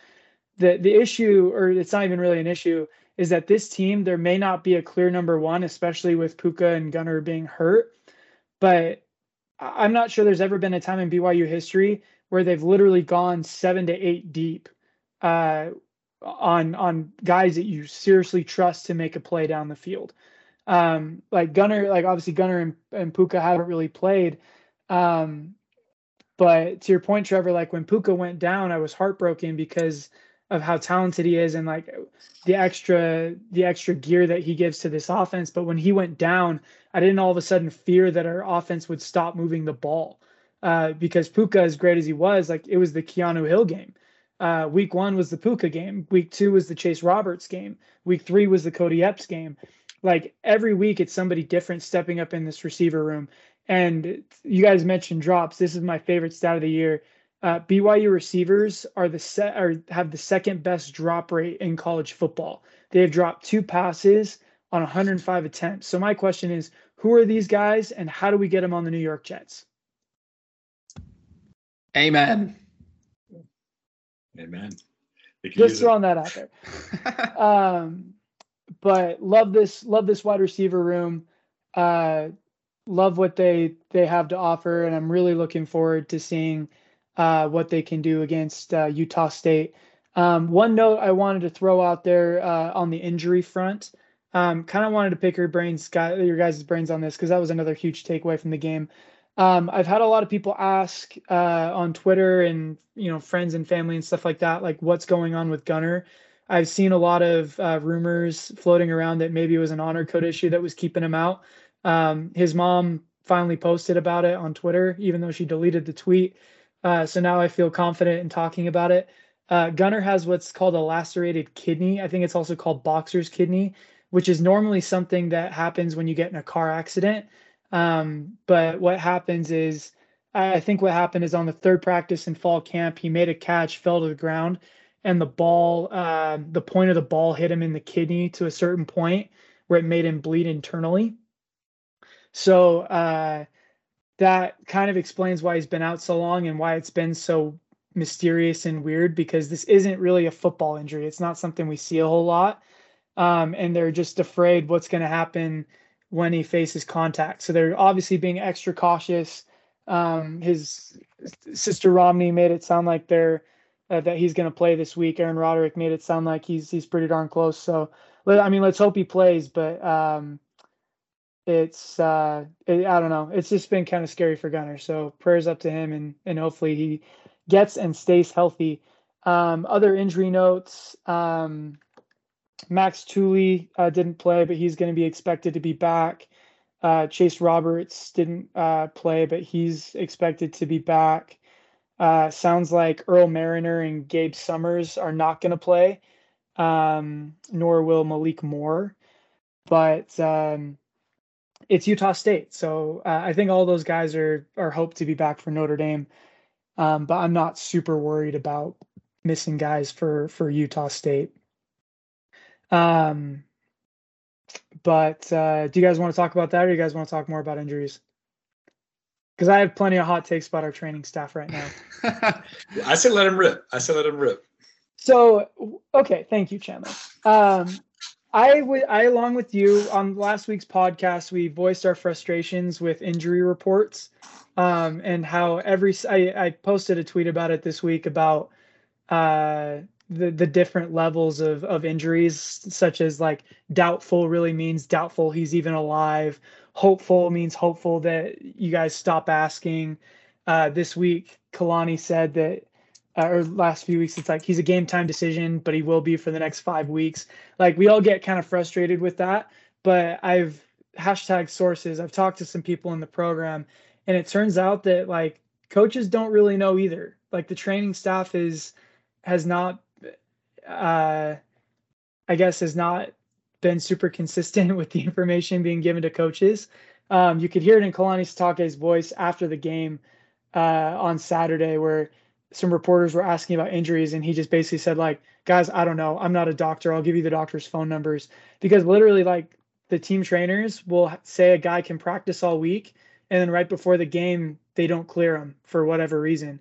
Speaker 1: the the issue, or it's not even really an issue, is that this team there may not be a clear number one, especially with Puka and Gunner being hurt. But I'm not sure there's ever been a time in BYU history where they've literally gone seven to eight deep uh, on on guys that you seriously trust to make a play down the field. Um, like Gunner, like obviously Gunner and, and Puka haven't really played. Um, but to your point, Trevor, like when Puka went down, I was heartbroken because of how talented he is and like the extra the extra gear that he gives to this offense. But when he went down i didn't all of a sudden fear that our offense would stop moving the ball uh, because puka as great as he was like it was the keanu hill game. Uh, week one was the puka game. Week two was the chase roberts game. Week three was the cody epps game. Like every week it's somebody different stepping up in this receiver room. And you guys mentioned drops. This is my favorite stat of the year uh, BYU receivers are the set or have the second best drop rate in college football. They have dropped two passes on 105 attempts. So my question is, who are these guys, and how do we get them on the New York Jets?
Speaker 3: Amen.
Speaker 2: Amen.
Speaker 1: Just throwing that out there. um, but love this, love this wide receiver room. Uh, love what they they have to offer, and I'm really looking forward to seeing uh, what they can do against uh, Utah State. Um, one note I wanted to throw out there uh, on the injury front. Um, kind of wanted to pick your brains, your guys' brains on this because that was another huge takeaway from the game. Um, I've had a lot of people ask uh, on Twitter and you know friends and family and stuff like that, like what's going on with Gunner. I've seen a lot of uh, rumors floating around that maybe it was an honor code issue that was keeping him out. Um, his mom finally posted about it on Twitter, even though she deleted the tweet. Uh, so now I feel confident in talking about it. Uh, Gunner has what's called a lacerated kidney. I think it's also called boxer's kidney. which is normally something that happens when you get in a car accident. Um, but what happens is, I think what happened is on the third practice in fall camp, he made a catch, fell to the ground, and the ball, uh, the point of the ball hit him in the kidney to a certain point where it made him bleed internally. So uh, that kind of explains why he's been out so long and why it's been so mysterious and weird because this isn't really a football injury. It's not something we see a whole lot. Um, and they're just afraid what's going to happen when he faces contact. So they're obviously being extra cautious. Um, his sister Romney made it sound like they're uh, that he's going to play this week. Aaron Roderick made it sound like he's he's pretty darn close. So I mean, let's hope he plays. But um, it's uh, it, I don't know. It's just been kind of scary for Gunner. So prayers up to him, and and hopefully he gets and stays healthy. Um, other injury notes. Um, Max Tooley uh, didn't play, but he's going to be expected to be back. Uh, Chase Roberts didn't uh, play, but he's expected to be back. Uh, sounds like Earl Mariner and Gabe Summers are not going to play, um, nor will Malik Moore. But um, it's Utah State, so uh, I think all those guys are are hoped to be back for Notre Dame. Um, but I'm not super worried about missing guys for for Utah State. Um, but uh, do you guys want to talk about that, or do you guys want to talk more about injuries? Because I have plenty of hot takes about our training staff right now.
Speaker 2: I said let him rip. I said let him rip.
Speaker 1: So okay, thank you, Chandler. Um, I would I along with you on last week's podcast we voiced our frustrations with injury reports um, and how every I, I posted a tweet about it this week about uh, the the different levels of of injuries, such as like doubtful really means doubtful he's even alive. Hopeful means hopeful that you guys stop asking. Uh, this week, Kalani said that, uh, or last few weeks, it's like he's a game time decision, but he will be for the next five weeks. Like we all get kind of frustrated with that, but I've hashtag sources. I've talked to some people in the program, and it turns out that like coaches don't really know either. Like the training staff is has not uh, I guess, has not been super consistent with the information being given to coaches. Um, you could hear it in Kalani Sitake's voice after the game uh, on Saturday, where some reporters were asking about injuries, and he just basically said, like, guys, I don't know. I'm not a doctor. I'll give you the doctor's phone numbers because literally, like, the team trainers will say a guy can practice all week, and then right before the game, they don't clear him for whatever reason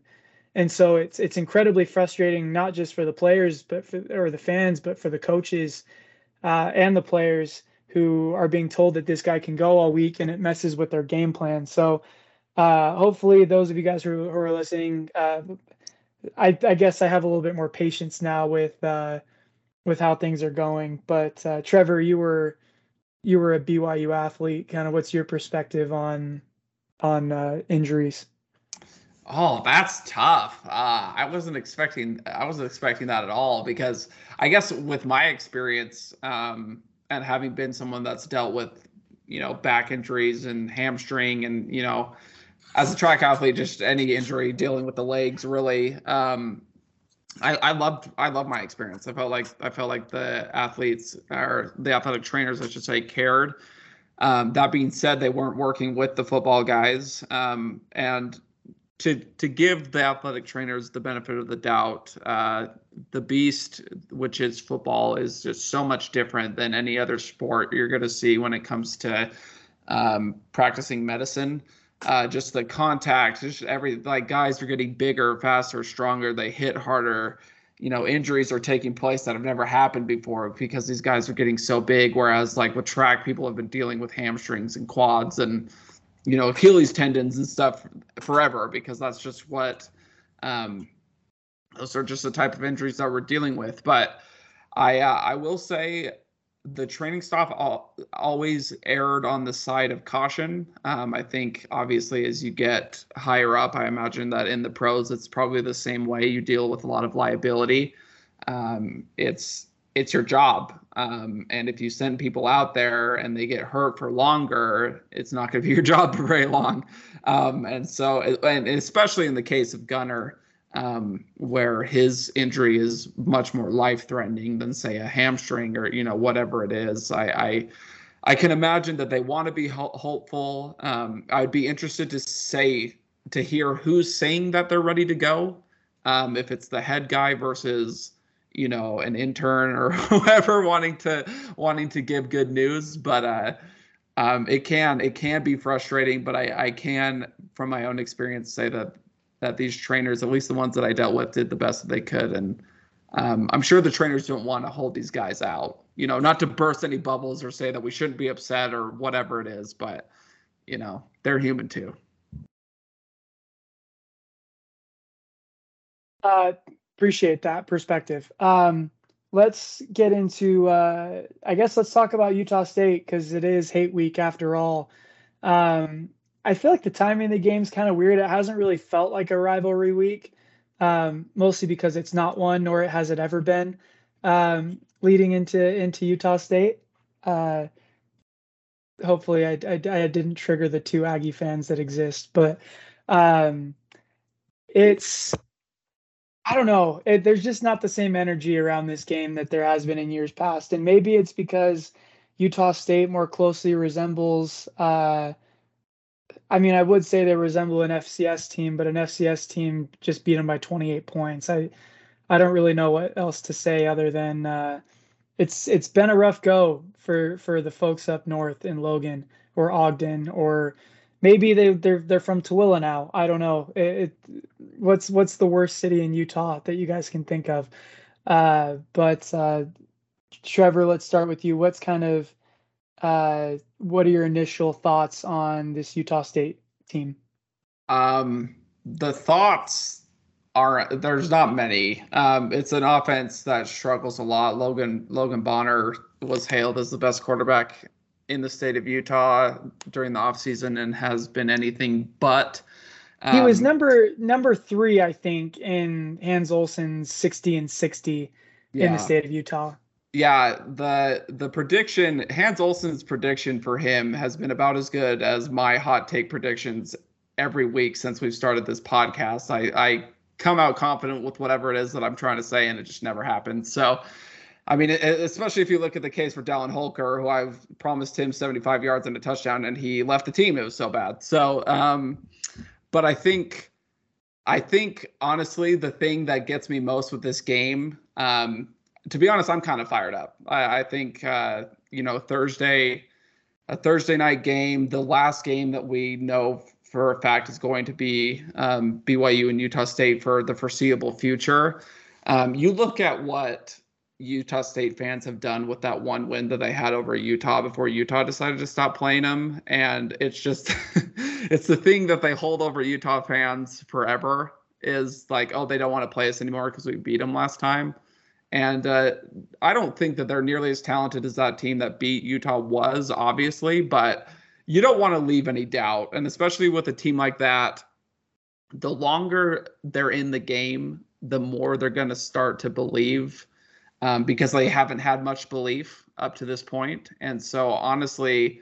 Speaker 1: and so it's it's incredibly frustrating not just for the players but for or the fans but for the coaches uh, and the players who are being told that this guy can go all week and it messes with their game plan so uh, hopefully those of you guys who, who are listening uh, I, I, guess i have a little bit more patience now with uh, with how things are going but uh, trevor you were you were a byu athlete kind of what's your perspective on on uh, injuries
Speaker 3: Oh, that's tough. Uh, I wasn't expecting. I wasn't expecting that at all because I guess with my experience um, and having been someone that's dealt with, you know, back injuries and hamstring and you know, as a track athlete, just any injury dealing with the legs really. Um, I, I loved I love my experience. I felt like I felt like the athletes or the athletic trainers, I should say, cared. Um, that being said, they weren't working with the football guys, um, and to to give the athletic trainers the benefit of the doubt, uh, the beast, which is football, is just so much different than any other sport you're going to see when it comes to um, practicing medicine. Uh, just the contact, just every like guys are getting bigger, faster, stronger. They hit harder. You know, injuries are taking place that have never happened before because these guys are getting so big. Whereas, like with track, people have been dealing with hamstrings and quads and you know Achilles tendons and stuff forever because that's just what um, those are just the type of injuries that we're dealing with. But I uh, I will say the training staff always erred on the side of caution. Um, I think obviously as you get higher up, I imagine that in the pros it's probably the same way. You deal with a lot of liability. Um, it's it's your job. Um, and if you send people out there and they get hurt for longer, it's not going to be your job for very long. Um, and so, and especially in the case of Gunner, um, where his injury is much more life threatening than say a hamstring or you know whatever it is. I I, I can imagine that they want to be ho- hopeful. Um, I'd be interested to say to hear who's saying that they're ready to go. Um, if it's the head guy versus you know an intern or whoever wanting to wanting to give good news, but uh, um, it can it can be frustrating. But I I can from my own experience say that that these trainers, at least the ones that I dealt with, did the best that they could. And um, I'm sure the trainers don't want to hold these guys out. You know, not to burst any bubbles or say that we shouldn't be upset or whatever it is, but you know, they're human too.
Speaker 1: Uh, appreciate that perspective. Um, let's get into. Uh, I guess let's talk about Utah State because it is hate week after all. Um, I feel like the timing of the game's kind of weird. It hasn't really felt like a rivalry week, um, mostly because it's not one, nor has it ever been. Um, leading into into Utah State, uh, hopefully I, I, I didn't trigger the two Aggie fans that exist, but um, it's I don't know. It, there's just not the same energy around this game that there has been in years past, and maybe it's because Utah State more closely resembles. Uh, I mean, I would say they resemble an FCS team, but an FCS team just beat them by 28 points. I, I don't really know what else to say other than uh, it's it's been a rough go for for the folks up north in Logan or Ogden or maybe they they're they're from Tooele now. I don't know. It, it, what's what's the worst city in Utah that you guys can think of? Uh, but uh, Trevor, let's start with you. What's kind of uh, what are your initial thoughts on this Utah State team?
Speaker 3: Um, the thoughts are there's not many. Um, it's an offense that struggles a lot. Logan Logan Bonner was hailed as the best quarterback in the state of Utah during the offseason and has been anything but.
Speaker 1: Um, he was um, number number three, I think, in Hans Olsen's sixty and sixty yeah. in the state of Utah
Speaker 3: yeah, the the prediction Hans Olsen's prediction for him has been about as good as my hot take predictions every week since we've started this podcast. I, I come out confident with whatever it is that I'm trying to say, and it just never happens. So, I mean, especially if you look at the case for Dallin Holker, who I've promised him 75 yards and a touchdown, and he left the team. It was so bad. So, um, but I think, I think honestly, the thing that gets me most with this game, um, to be honest, I'm kind of fired up. I, I think uh, you know Thursday, a Thursday night game, the last game that we know for a fact is going to be um, BYU and Utah State for the foreseeable future. Um, you look at what Utah State fans have done with that one win that they had over Utah before Utah decided to stop playing them, and it's just it's the thing that they hold over Utah fans forever is like, oh, they don't want to play us anymore because we beat them last time. And uh, I don't think that they're nearly as talented as that team that beat Utah was, obviously, but you don't want to leave any doubt. And especially with a team like that, the longer they're in the game, the more they're going to start to believe um, because they haven't had much belief up to this point. And so, honestly,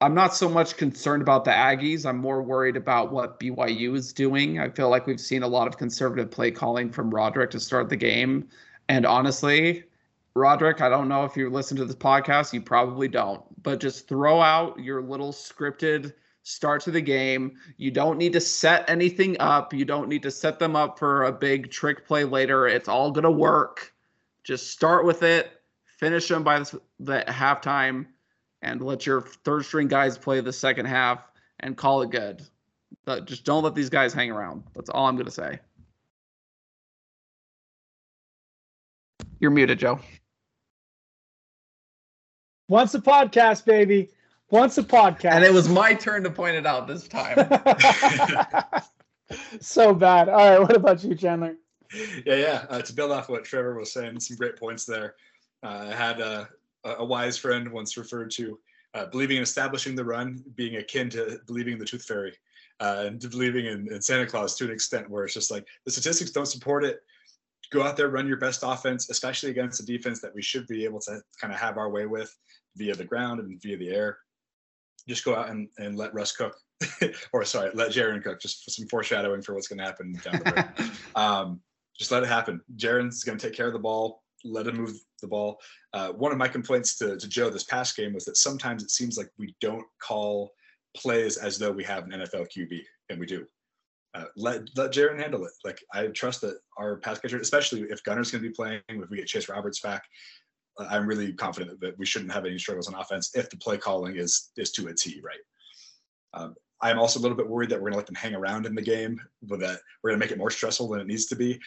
Speaker 3: I'm not so much concerned about the Aggies. I'm more worried about what BYU is doing. I feel like we've seen a lot of conservative play calling from Roderick to start the game. And honestly, Roderick, I don't know if you listen to this podcast, you probably don't, but just throw out your little scripted start to the game. You don't need to set anything up. You don't need to set them up for a big trick play later. It's all going to work. Just start with it, finish them by the, the halftime, and let your third string guys play the second half and call it good. But just don't let these guys hang around. That's all I'm going to say. You're muted, Joe.
Speaker 1: Once a podcast, baby. Once a podcast.
Speaker 3: And it was my turn to point it out this time.
Speaker 1: so bad. All right. What about you, Chandler?
Speaker 2: Yeah, yeah. Uh, to build off what Trevor was saying, some great points there. Uh, I had a, a, wise friend once referred to uh, believing in establishing the run being akin to believing in the tooth fairy uh, and believing in, in Santa Claus to an extent where it's just like the statistics don't support it go out there, run your best offense, especially against a defense that we should be able to kind of have our way with via the ground and via the air. just go out and, and let Russ cook, or sorry, let Jaren cook. Just for some foreshadowing for what's going to happen down the road. um, just let it happen. Jaren's going to take care of the ball. Let him move the ball. Uh, one of my complaints to, to Joe this past game was that sometimes it seems like we don't call plays as though we have an NFL QB, and we do. Uh, let let Jaren handle it. Like I trust that our pass catcher, especially if Gunner's going to be playing, if we get Chase Roberts back, uh, I'm really confident that we shouldn't have any struggles on offense if the play calling is is to a T, right? Um, I'm also a little bit worried that we're going to let them hang around in the game, but that we're going to make it more stressful than it needs to be.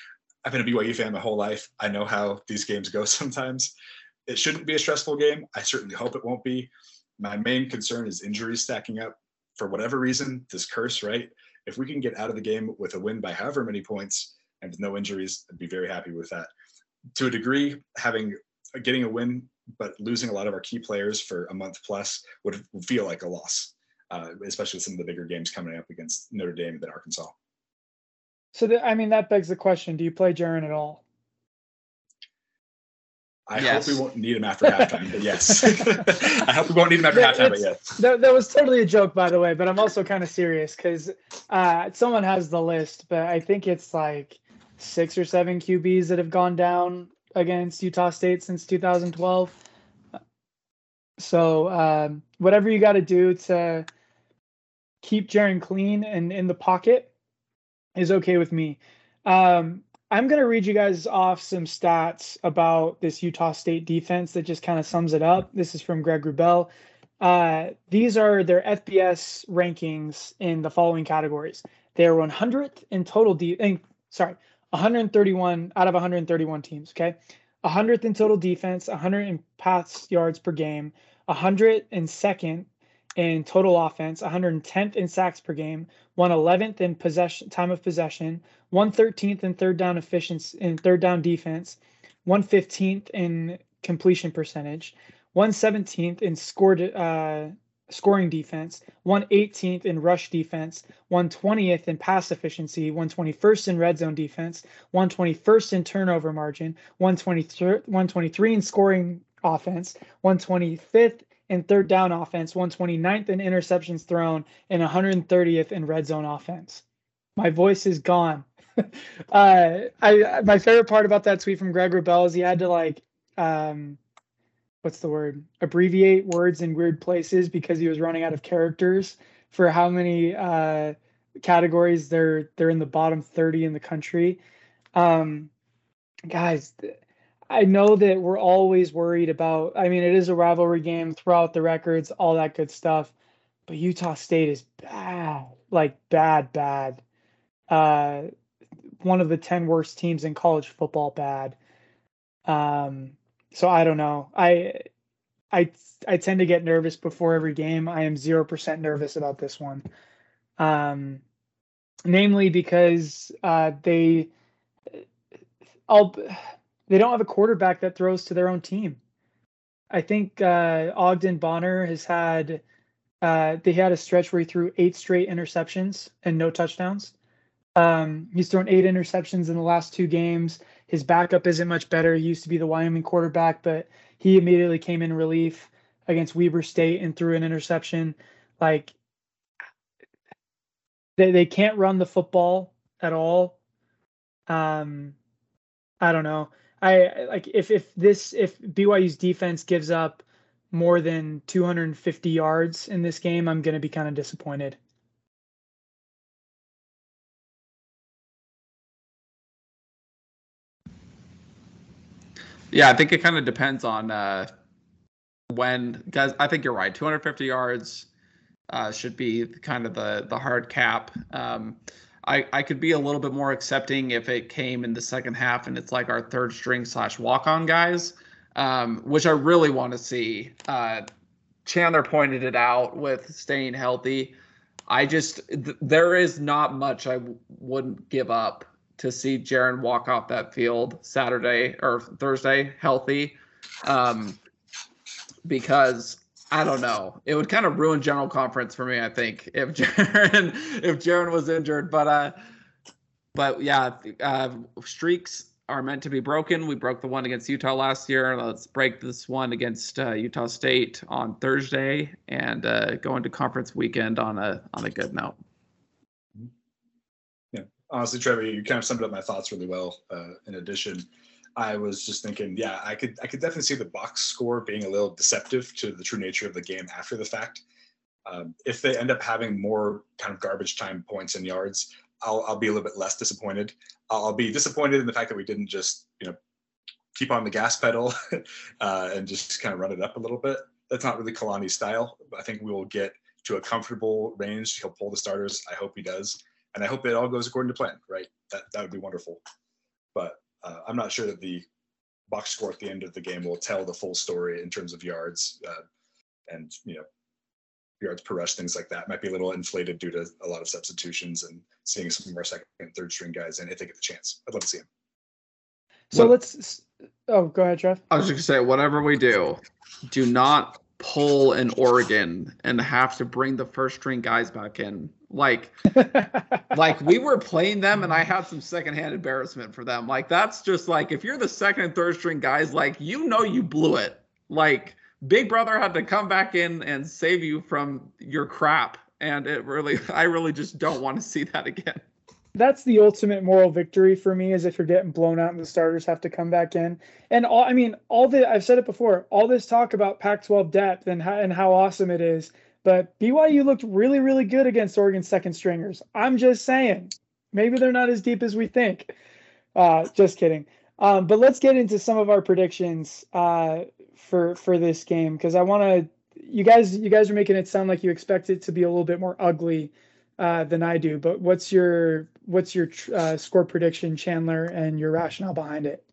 Speaker 2: I've been a BYU fan my whole life. I know how these games go sometimes. It shouldn't be a stressful game. I certainly hope it won't be. My main concern is injuries stacking up. For whatever reason, this curse, right? If we can get out of the game with a win by however many points and with no injuries, I'd be very happy with that. To a degree, having getting a win but losing a lot of our key players for a month plus would feel like a loss, uh, especially some of the bigger games coming up against Notre Dame and Arkansas.
Speaker 1: So, the, I mean, that begs the question: Do you play Jaren at all?
Speaker 2: I yes. hope we won't need him after halftime, but yes. I hope we won't need him after halftime, but yes.
Speaker 1: That, that was totally a joke, by the way, but I'm also kind of serious because uh, someone has the list, but I think it's like six or seven QBs that have gone down against Utah State since 2012. So um, whatever you got to do to keep Jaren clean and in the pocket is okay with me. Um, I'm going to read you guys off some stats about this Utah State defense that just kind of sums it up. This is from Greg Wrubell. Uh, these are their FBS rankings in the following categories. They are 100th in total. De- sorry, 131 out of 131 teams. Okay, 100th in total defense, 100 in pass yards per game, 102nd in total offense, 110th in sacks per game, 111th in possession time of possession, 113th in third down efficiency in third down defense, 115th in completion percentage, 117th in scored uh, scoring defense, 118th in rush defense, 120th in pass efficiency, 121st in red zone defense, 121st in turnover margin, 123 in scoring offense, 125th in third down offense, 129th in interceptions thrown, and 130th in red zone offense. My voice is gone. uh, I my favorite part about that tweet from Greg Wrubell is he had to like um, what's the word abbreviate words in weird places because he was running out of characters for how many uh, categories they're they're in the bottom 30 in the country um, guys i know that we're always worried about i mean it is a rivalry game throughout the records all that good stuff but utah state is bad like bad bad uh, one of the 10 worst teams in college football bad um, so I don't know. I I I tend to get nervous before every game. I am zero percent nervous about this one, um, namely because uh, they all they don't have a quarterback that throws to their own team. I think uh, Ogden Bonner has had uh, they had a stretch where he threw eight straight interceptions and no touchdowns. Um, he's thrown eight interceptions in the last two games. His backup isn't much better. He used to be the Wyoming quarterback, but he immediately came in relief against Weber State and threw an interception. Like they they can't run the football at all. Um, I don't know. I like if if this if BYU's defense gives up more than 250 yards in this game, I'm going to be kind of disappointed.
Speaker 3: Yeah, I think it kind of depends on uh, when, guys. I think you're right. 250 yards uh, should be kind of the the hard cap. Um, I I could be a little bit more accepting if it came in the second half and it's like our third string slash walk on guys, um, which I really want to see. Uh, Chandler pointed it out with staying healthy. I just th- there is not much I w- wouldn't give up to see Jaren walk off that field Saturday or Thursday healthy. Um, because I don't know. It would kind of ruin general conference for me, I think, if Jaren if Jaren was injured. But uh but yeah, uh streaks are meant to be broken. We broke the one against Utah last year. Let's break this one against uh, Utah State on Thursday and uh, go into conference weekend on a on a good note.
Speaker 2: Yeah, honestly, Trevor, you kind of summed up my thoughts really well. Uh, in addition, I was just thinking, yeah, I could I could definitely see the box score being a little deceptive to the true nature of the game after the fact. Um, if they end up having more kind of garbage time points and yards, I'll, I'll be a little bit less disappointed. I'll be disappointed in the fact that we didn't just, you know, keep on the gas pedal uh, and just kind of run it up a little bit. That's not really Kalani's style. I think we will get to a comfortable range. He'll pull the starters. I hope he does, and I hope it all goes according to plan. Right? That that would be wonderful. But uh, I'm not sure that the box score at the end of the game will tell the full story in terms of yards uh, and you know yards per rush, things like that. Might be a little inflated due to a lot of substitutions and seeing some of our second and third string guys in if they get the chance. I'd love to see him.
Speaker 1: So what, let's. Oh, go ahead, Trev.
Speaker 3: I was just gonna say, whatever we do, do not pull in Oregon and have to bring the first string guys back in. Like, like we were playing them, and I had some secondhand embarrassment for them. Like that's just like if you're the second and third string guys, like you know you blew it. Like Big Brother had to come back in and save you from your crap. And it really, I really just don't want to see that again.
Speaker 1: That's the ultimate moral victory for me is if you're getting blown out and the starters have to come back in. And all, I mean, all the, I've said it before, all this talk about Pac 12 depth and how, and how awesome it is. But BYU looked really, really good against Oregon second stringers. I'm just saying, maybe they're not as deep as we think. Uh, just kidding. Um, but let's get into some of our predictions uh, for for this game because I want to. You guys, you guys are making it sound like you expect it to be a little bit more ugly uh, than I do. But what's your what's your uh, score prediction, Chandler, and your rationale behind it?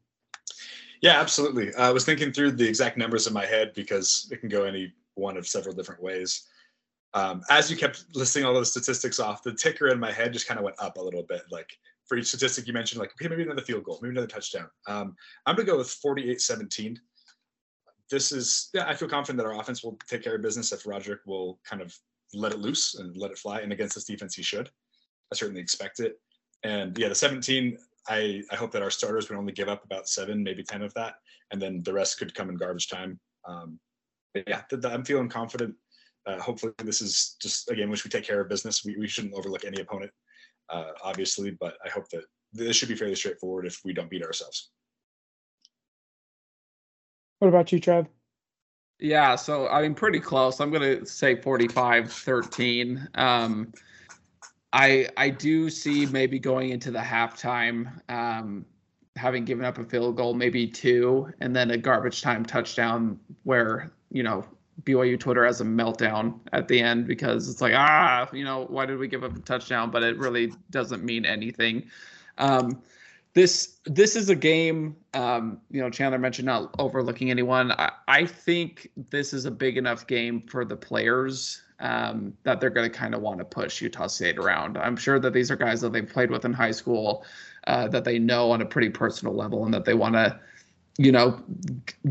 Speaker 2: Yeah, absolutely. I was thinking through the exact numbers in my head because it can go any one of several different ways. Um, as you kept listing all those statistics off, the ticker in my head just kind of went up a little bit. Like for each statistic you mentioned, like, okay, maybe another field goal, maybe another touchdown. Um, I'm going to go with 48 17 this is yeah, I feel confident that our offense will take care of business if Roderick will kind of let it loose and let it fly. And against this defense, he should. I certainly expect it. And yeah, the 17, I, I hope that our starters would only give up about seven, maybe 10 of that. And then the rest could come in garbage time. Um, yeah, I'm feeling confident. Uh, hopefully, this is just a game which we take care of business. We, we shouldn't overlook any opponent, uh, obviously, but I hope that this should be fairly straightforward if we don't beat ourselves.
Speaker 1: What about you, Trev?
Speaker 3: Yeah, so I mean, pretty close. I'm gonna say 45-13. Um, I I do see maybe going into the halftime, um, having given up a field goal, maybe two, and then a garbage time touchdown where you know BYU Twitter has a meltdown at the end because it's like ah, you know, why did we give up a touchdown? But it really doesn't mean anything. Um, this this is a game. Um, you know, Chandler mentioned not overlooking anyone. I, I think this is a big enough game for the players um, that they're going to kind of want to push Utah State around. I'm sure that these are guys that they've played with in high school, uh, that they know on a pretty personal level, and that they want to, you know,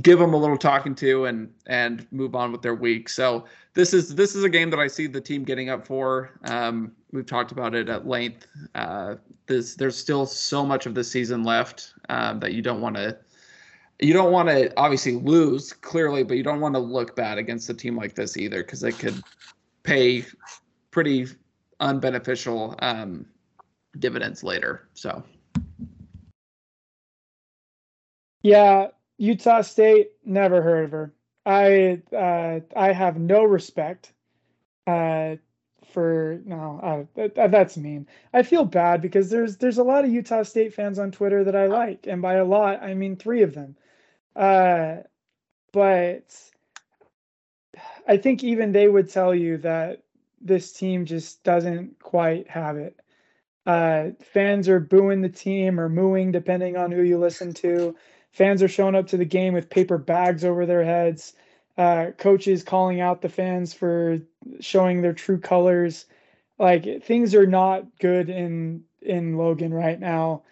Speaker 3: give them a little talking to and and move on with their week. So this is this is a game that I see the team getting up for. Um, we've talked about it at length. Uh, this, there's still so much of the season left um, that you don't want to. You don't want to obviously lose clearly, but you don't want to look bad against a team like this either because it could pay pretty unbeneficial um, dividends later. So,
Speaker 1: yeah, Utah State never heard of her. I uh, I have no respect uh, for no, that, that's mean. I feel bad because there's there's a lot of Utah State fans on Twitter that I like, and by a lot I mean three of them. Uh, but I think even they would tell you that this team just doesn't quite have it. Uh, fans are booing the team or mooing, depending on who you listen to. Fans are showing up to the game with paper bags over their heads uh, coaches calling out the fans for showing their true colors. Like things are not good in in Logan right now,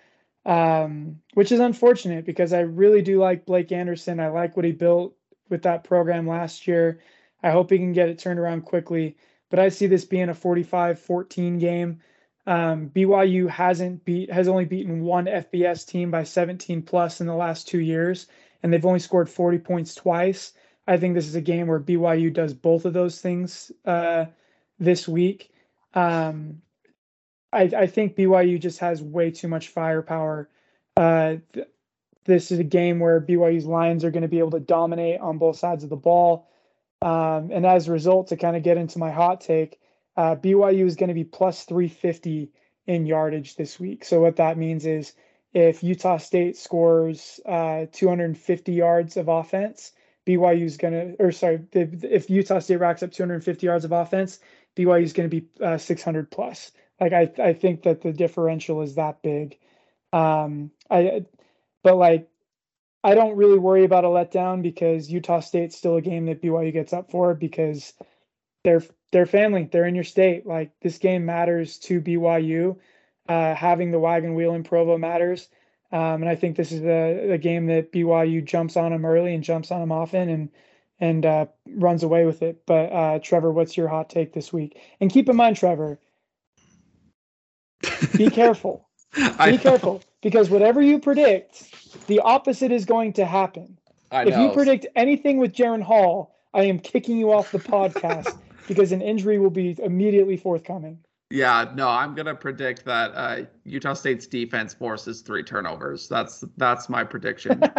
Speaker 1: um, which is unfortunate because I really do like Blake Anderson. I like what he built with that program last year. I hope he can get it turned around quickly. But I see this being a 45-14 game. Um, BYU hasn't beat has only beaten one FBS team by 17 plus in the last two years, and they've only scored 40 points twice. I think this is a game where BYU does both of those things uh, this week. Um, I, I, think BYU just has way too much firepower. Uh, th- this is a game where BYU's Lions are going to be able to dominate on both sides of the ball. Um, and as a result, to kind of get into my hot take, uh, BYU is going to be plus 350 in yardage this week. So what that means is if Utah State scores uh, 250 yards of offense, BYU is going to, or sorry, if Utah State racks up 250 yards of offense, BYU is going to be uh, 600 plus. Like I, I think that the differential is that big. Um, I, but like, I don't really worry about a letdown because Utah State's still a game that BYU gets up for because they're they're family. They're in your state. Like this game matters to BYU. Uh, having the wagon wheel in Provo matters. Um, and I think this is the, the game that BYU jumps on them early and jumps on them often and and uh, runs away with it. But uh, Trevor, what's your hot take this week? And keep in mind, Trevor, be careful. be careful because whatever you predict, the opposite is going to happen.
Speaker 3: I
Speaker 1: if you predict anything with Jaren Hall, I am kicking you off the podcast because an injury will be immediately forthcoming.
Speaker 3: Yeah, no, I'm gonna predict that uh, Utah State's defense forces three turnovers. That's that's my prediction. and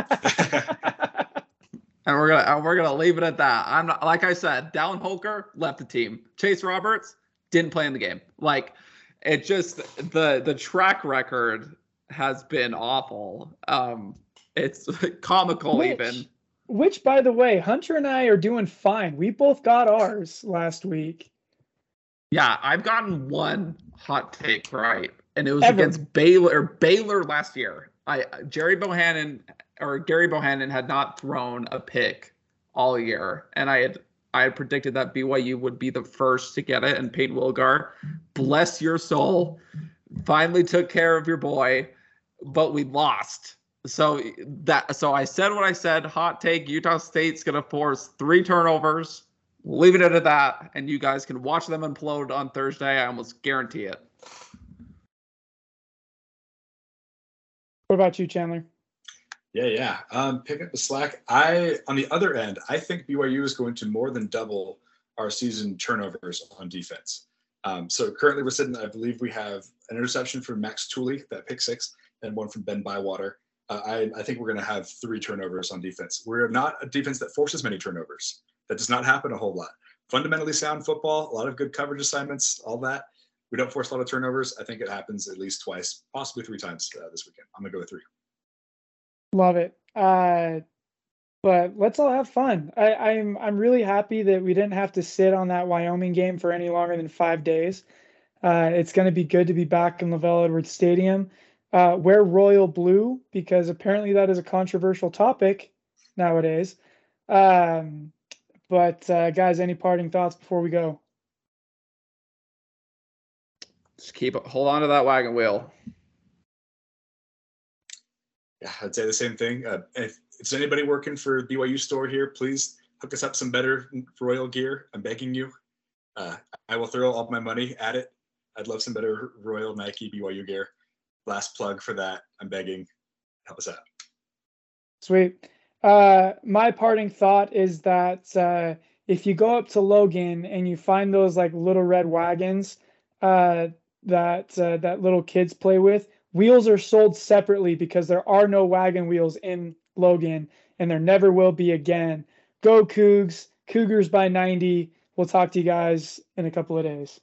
Speaker 3: we're gonna we're gonna leave it at that. I'm not like I said. Dallin Holker left the team. Chase Roberts didn't play in the game. Like it just the the track record has been awful. Um, it's comical which, even.
Speaker 1: Which, by the way, Hunter and I are doing fine. We both got ours last week.
Speaker 3: Yeah, I've gotten one hot take right, and it was Ever. against Baylor. Baylor last year. I Gerry Bohannon or Gary Bohannon had not thrown a pick all year, and I had I had predicted that BYU would be the first to get it, and Payton Wilgar, bless your soul, finally took care of your boy, but we lost. So that so I said what I said. Hot take: Utah State's gonna force three turnovers leave it at that, and you guys can watch them implode on Thursday. I almost guarantee it.
Speaker 1: What about you, Chandler?
Speaker 2: Yeah, yeah. Um, pick up the slack. I, on the other end, I think BYU is going to more than double our season turnovers on defense. Um, so currently we're sitting, I believe we have an interception from Max Tooley, that pick six, and one from Ben Bywater. Uh, I, I think we're going to have three turnovers on defense. We're not a defense that forces many turnovers. That does not happen a whole lot. Fundamentally sound football, a lot of good coverage assignments, all that. We don't force a lot of turnovers. I think it happens at least twice, possibly three times uh, this weekend. I'm gonna go with three.
Speaker 1: Love it. Uh, but let's all have fun. I, I'm I'm really happy that we didn't have to sit on that Wyoming game for any longer than five days. Uh, it's going to be good to be back in LaVell Edwards Stadium. Uh, wear royal blue because apparently that is a controversial topic nowadays. Um, but uh, guys, any parting thoughts before we go?
Speaker 3: Just keep hold on to that wagon wheel.
Speaker 2: Yeah, I'd say the same thing. Uh, if, if there's anybody working for BYU store here, please hook us up some better Royal gear. I'm begging you. Uh, I will throw all my money at it. I'd love some better Royal Nike BYU gear. Last plug for that. I'm begging. Help us out.
Speaker 1: Sweet. Uh, my parting thought is that uh, if you go up to Logan and you find those like little red wagons uh, that uh, that little kids play with, wheels are sold separately because there are no wagon wheels in Logan, and there never will be again. Go Cougs, Cougars by 90. We'll talk to you guys in a couple of days.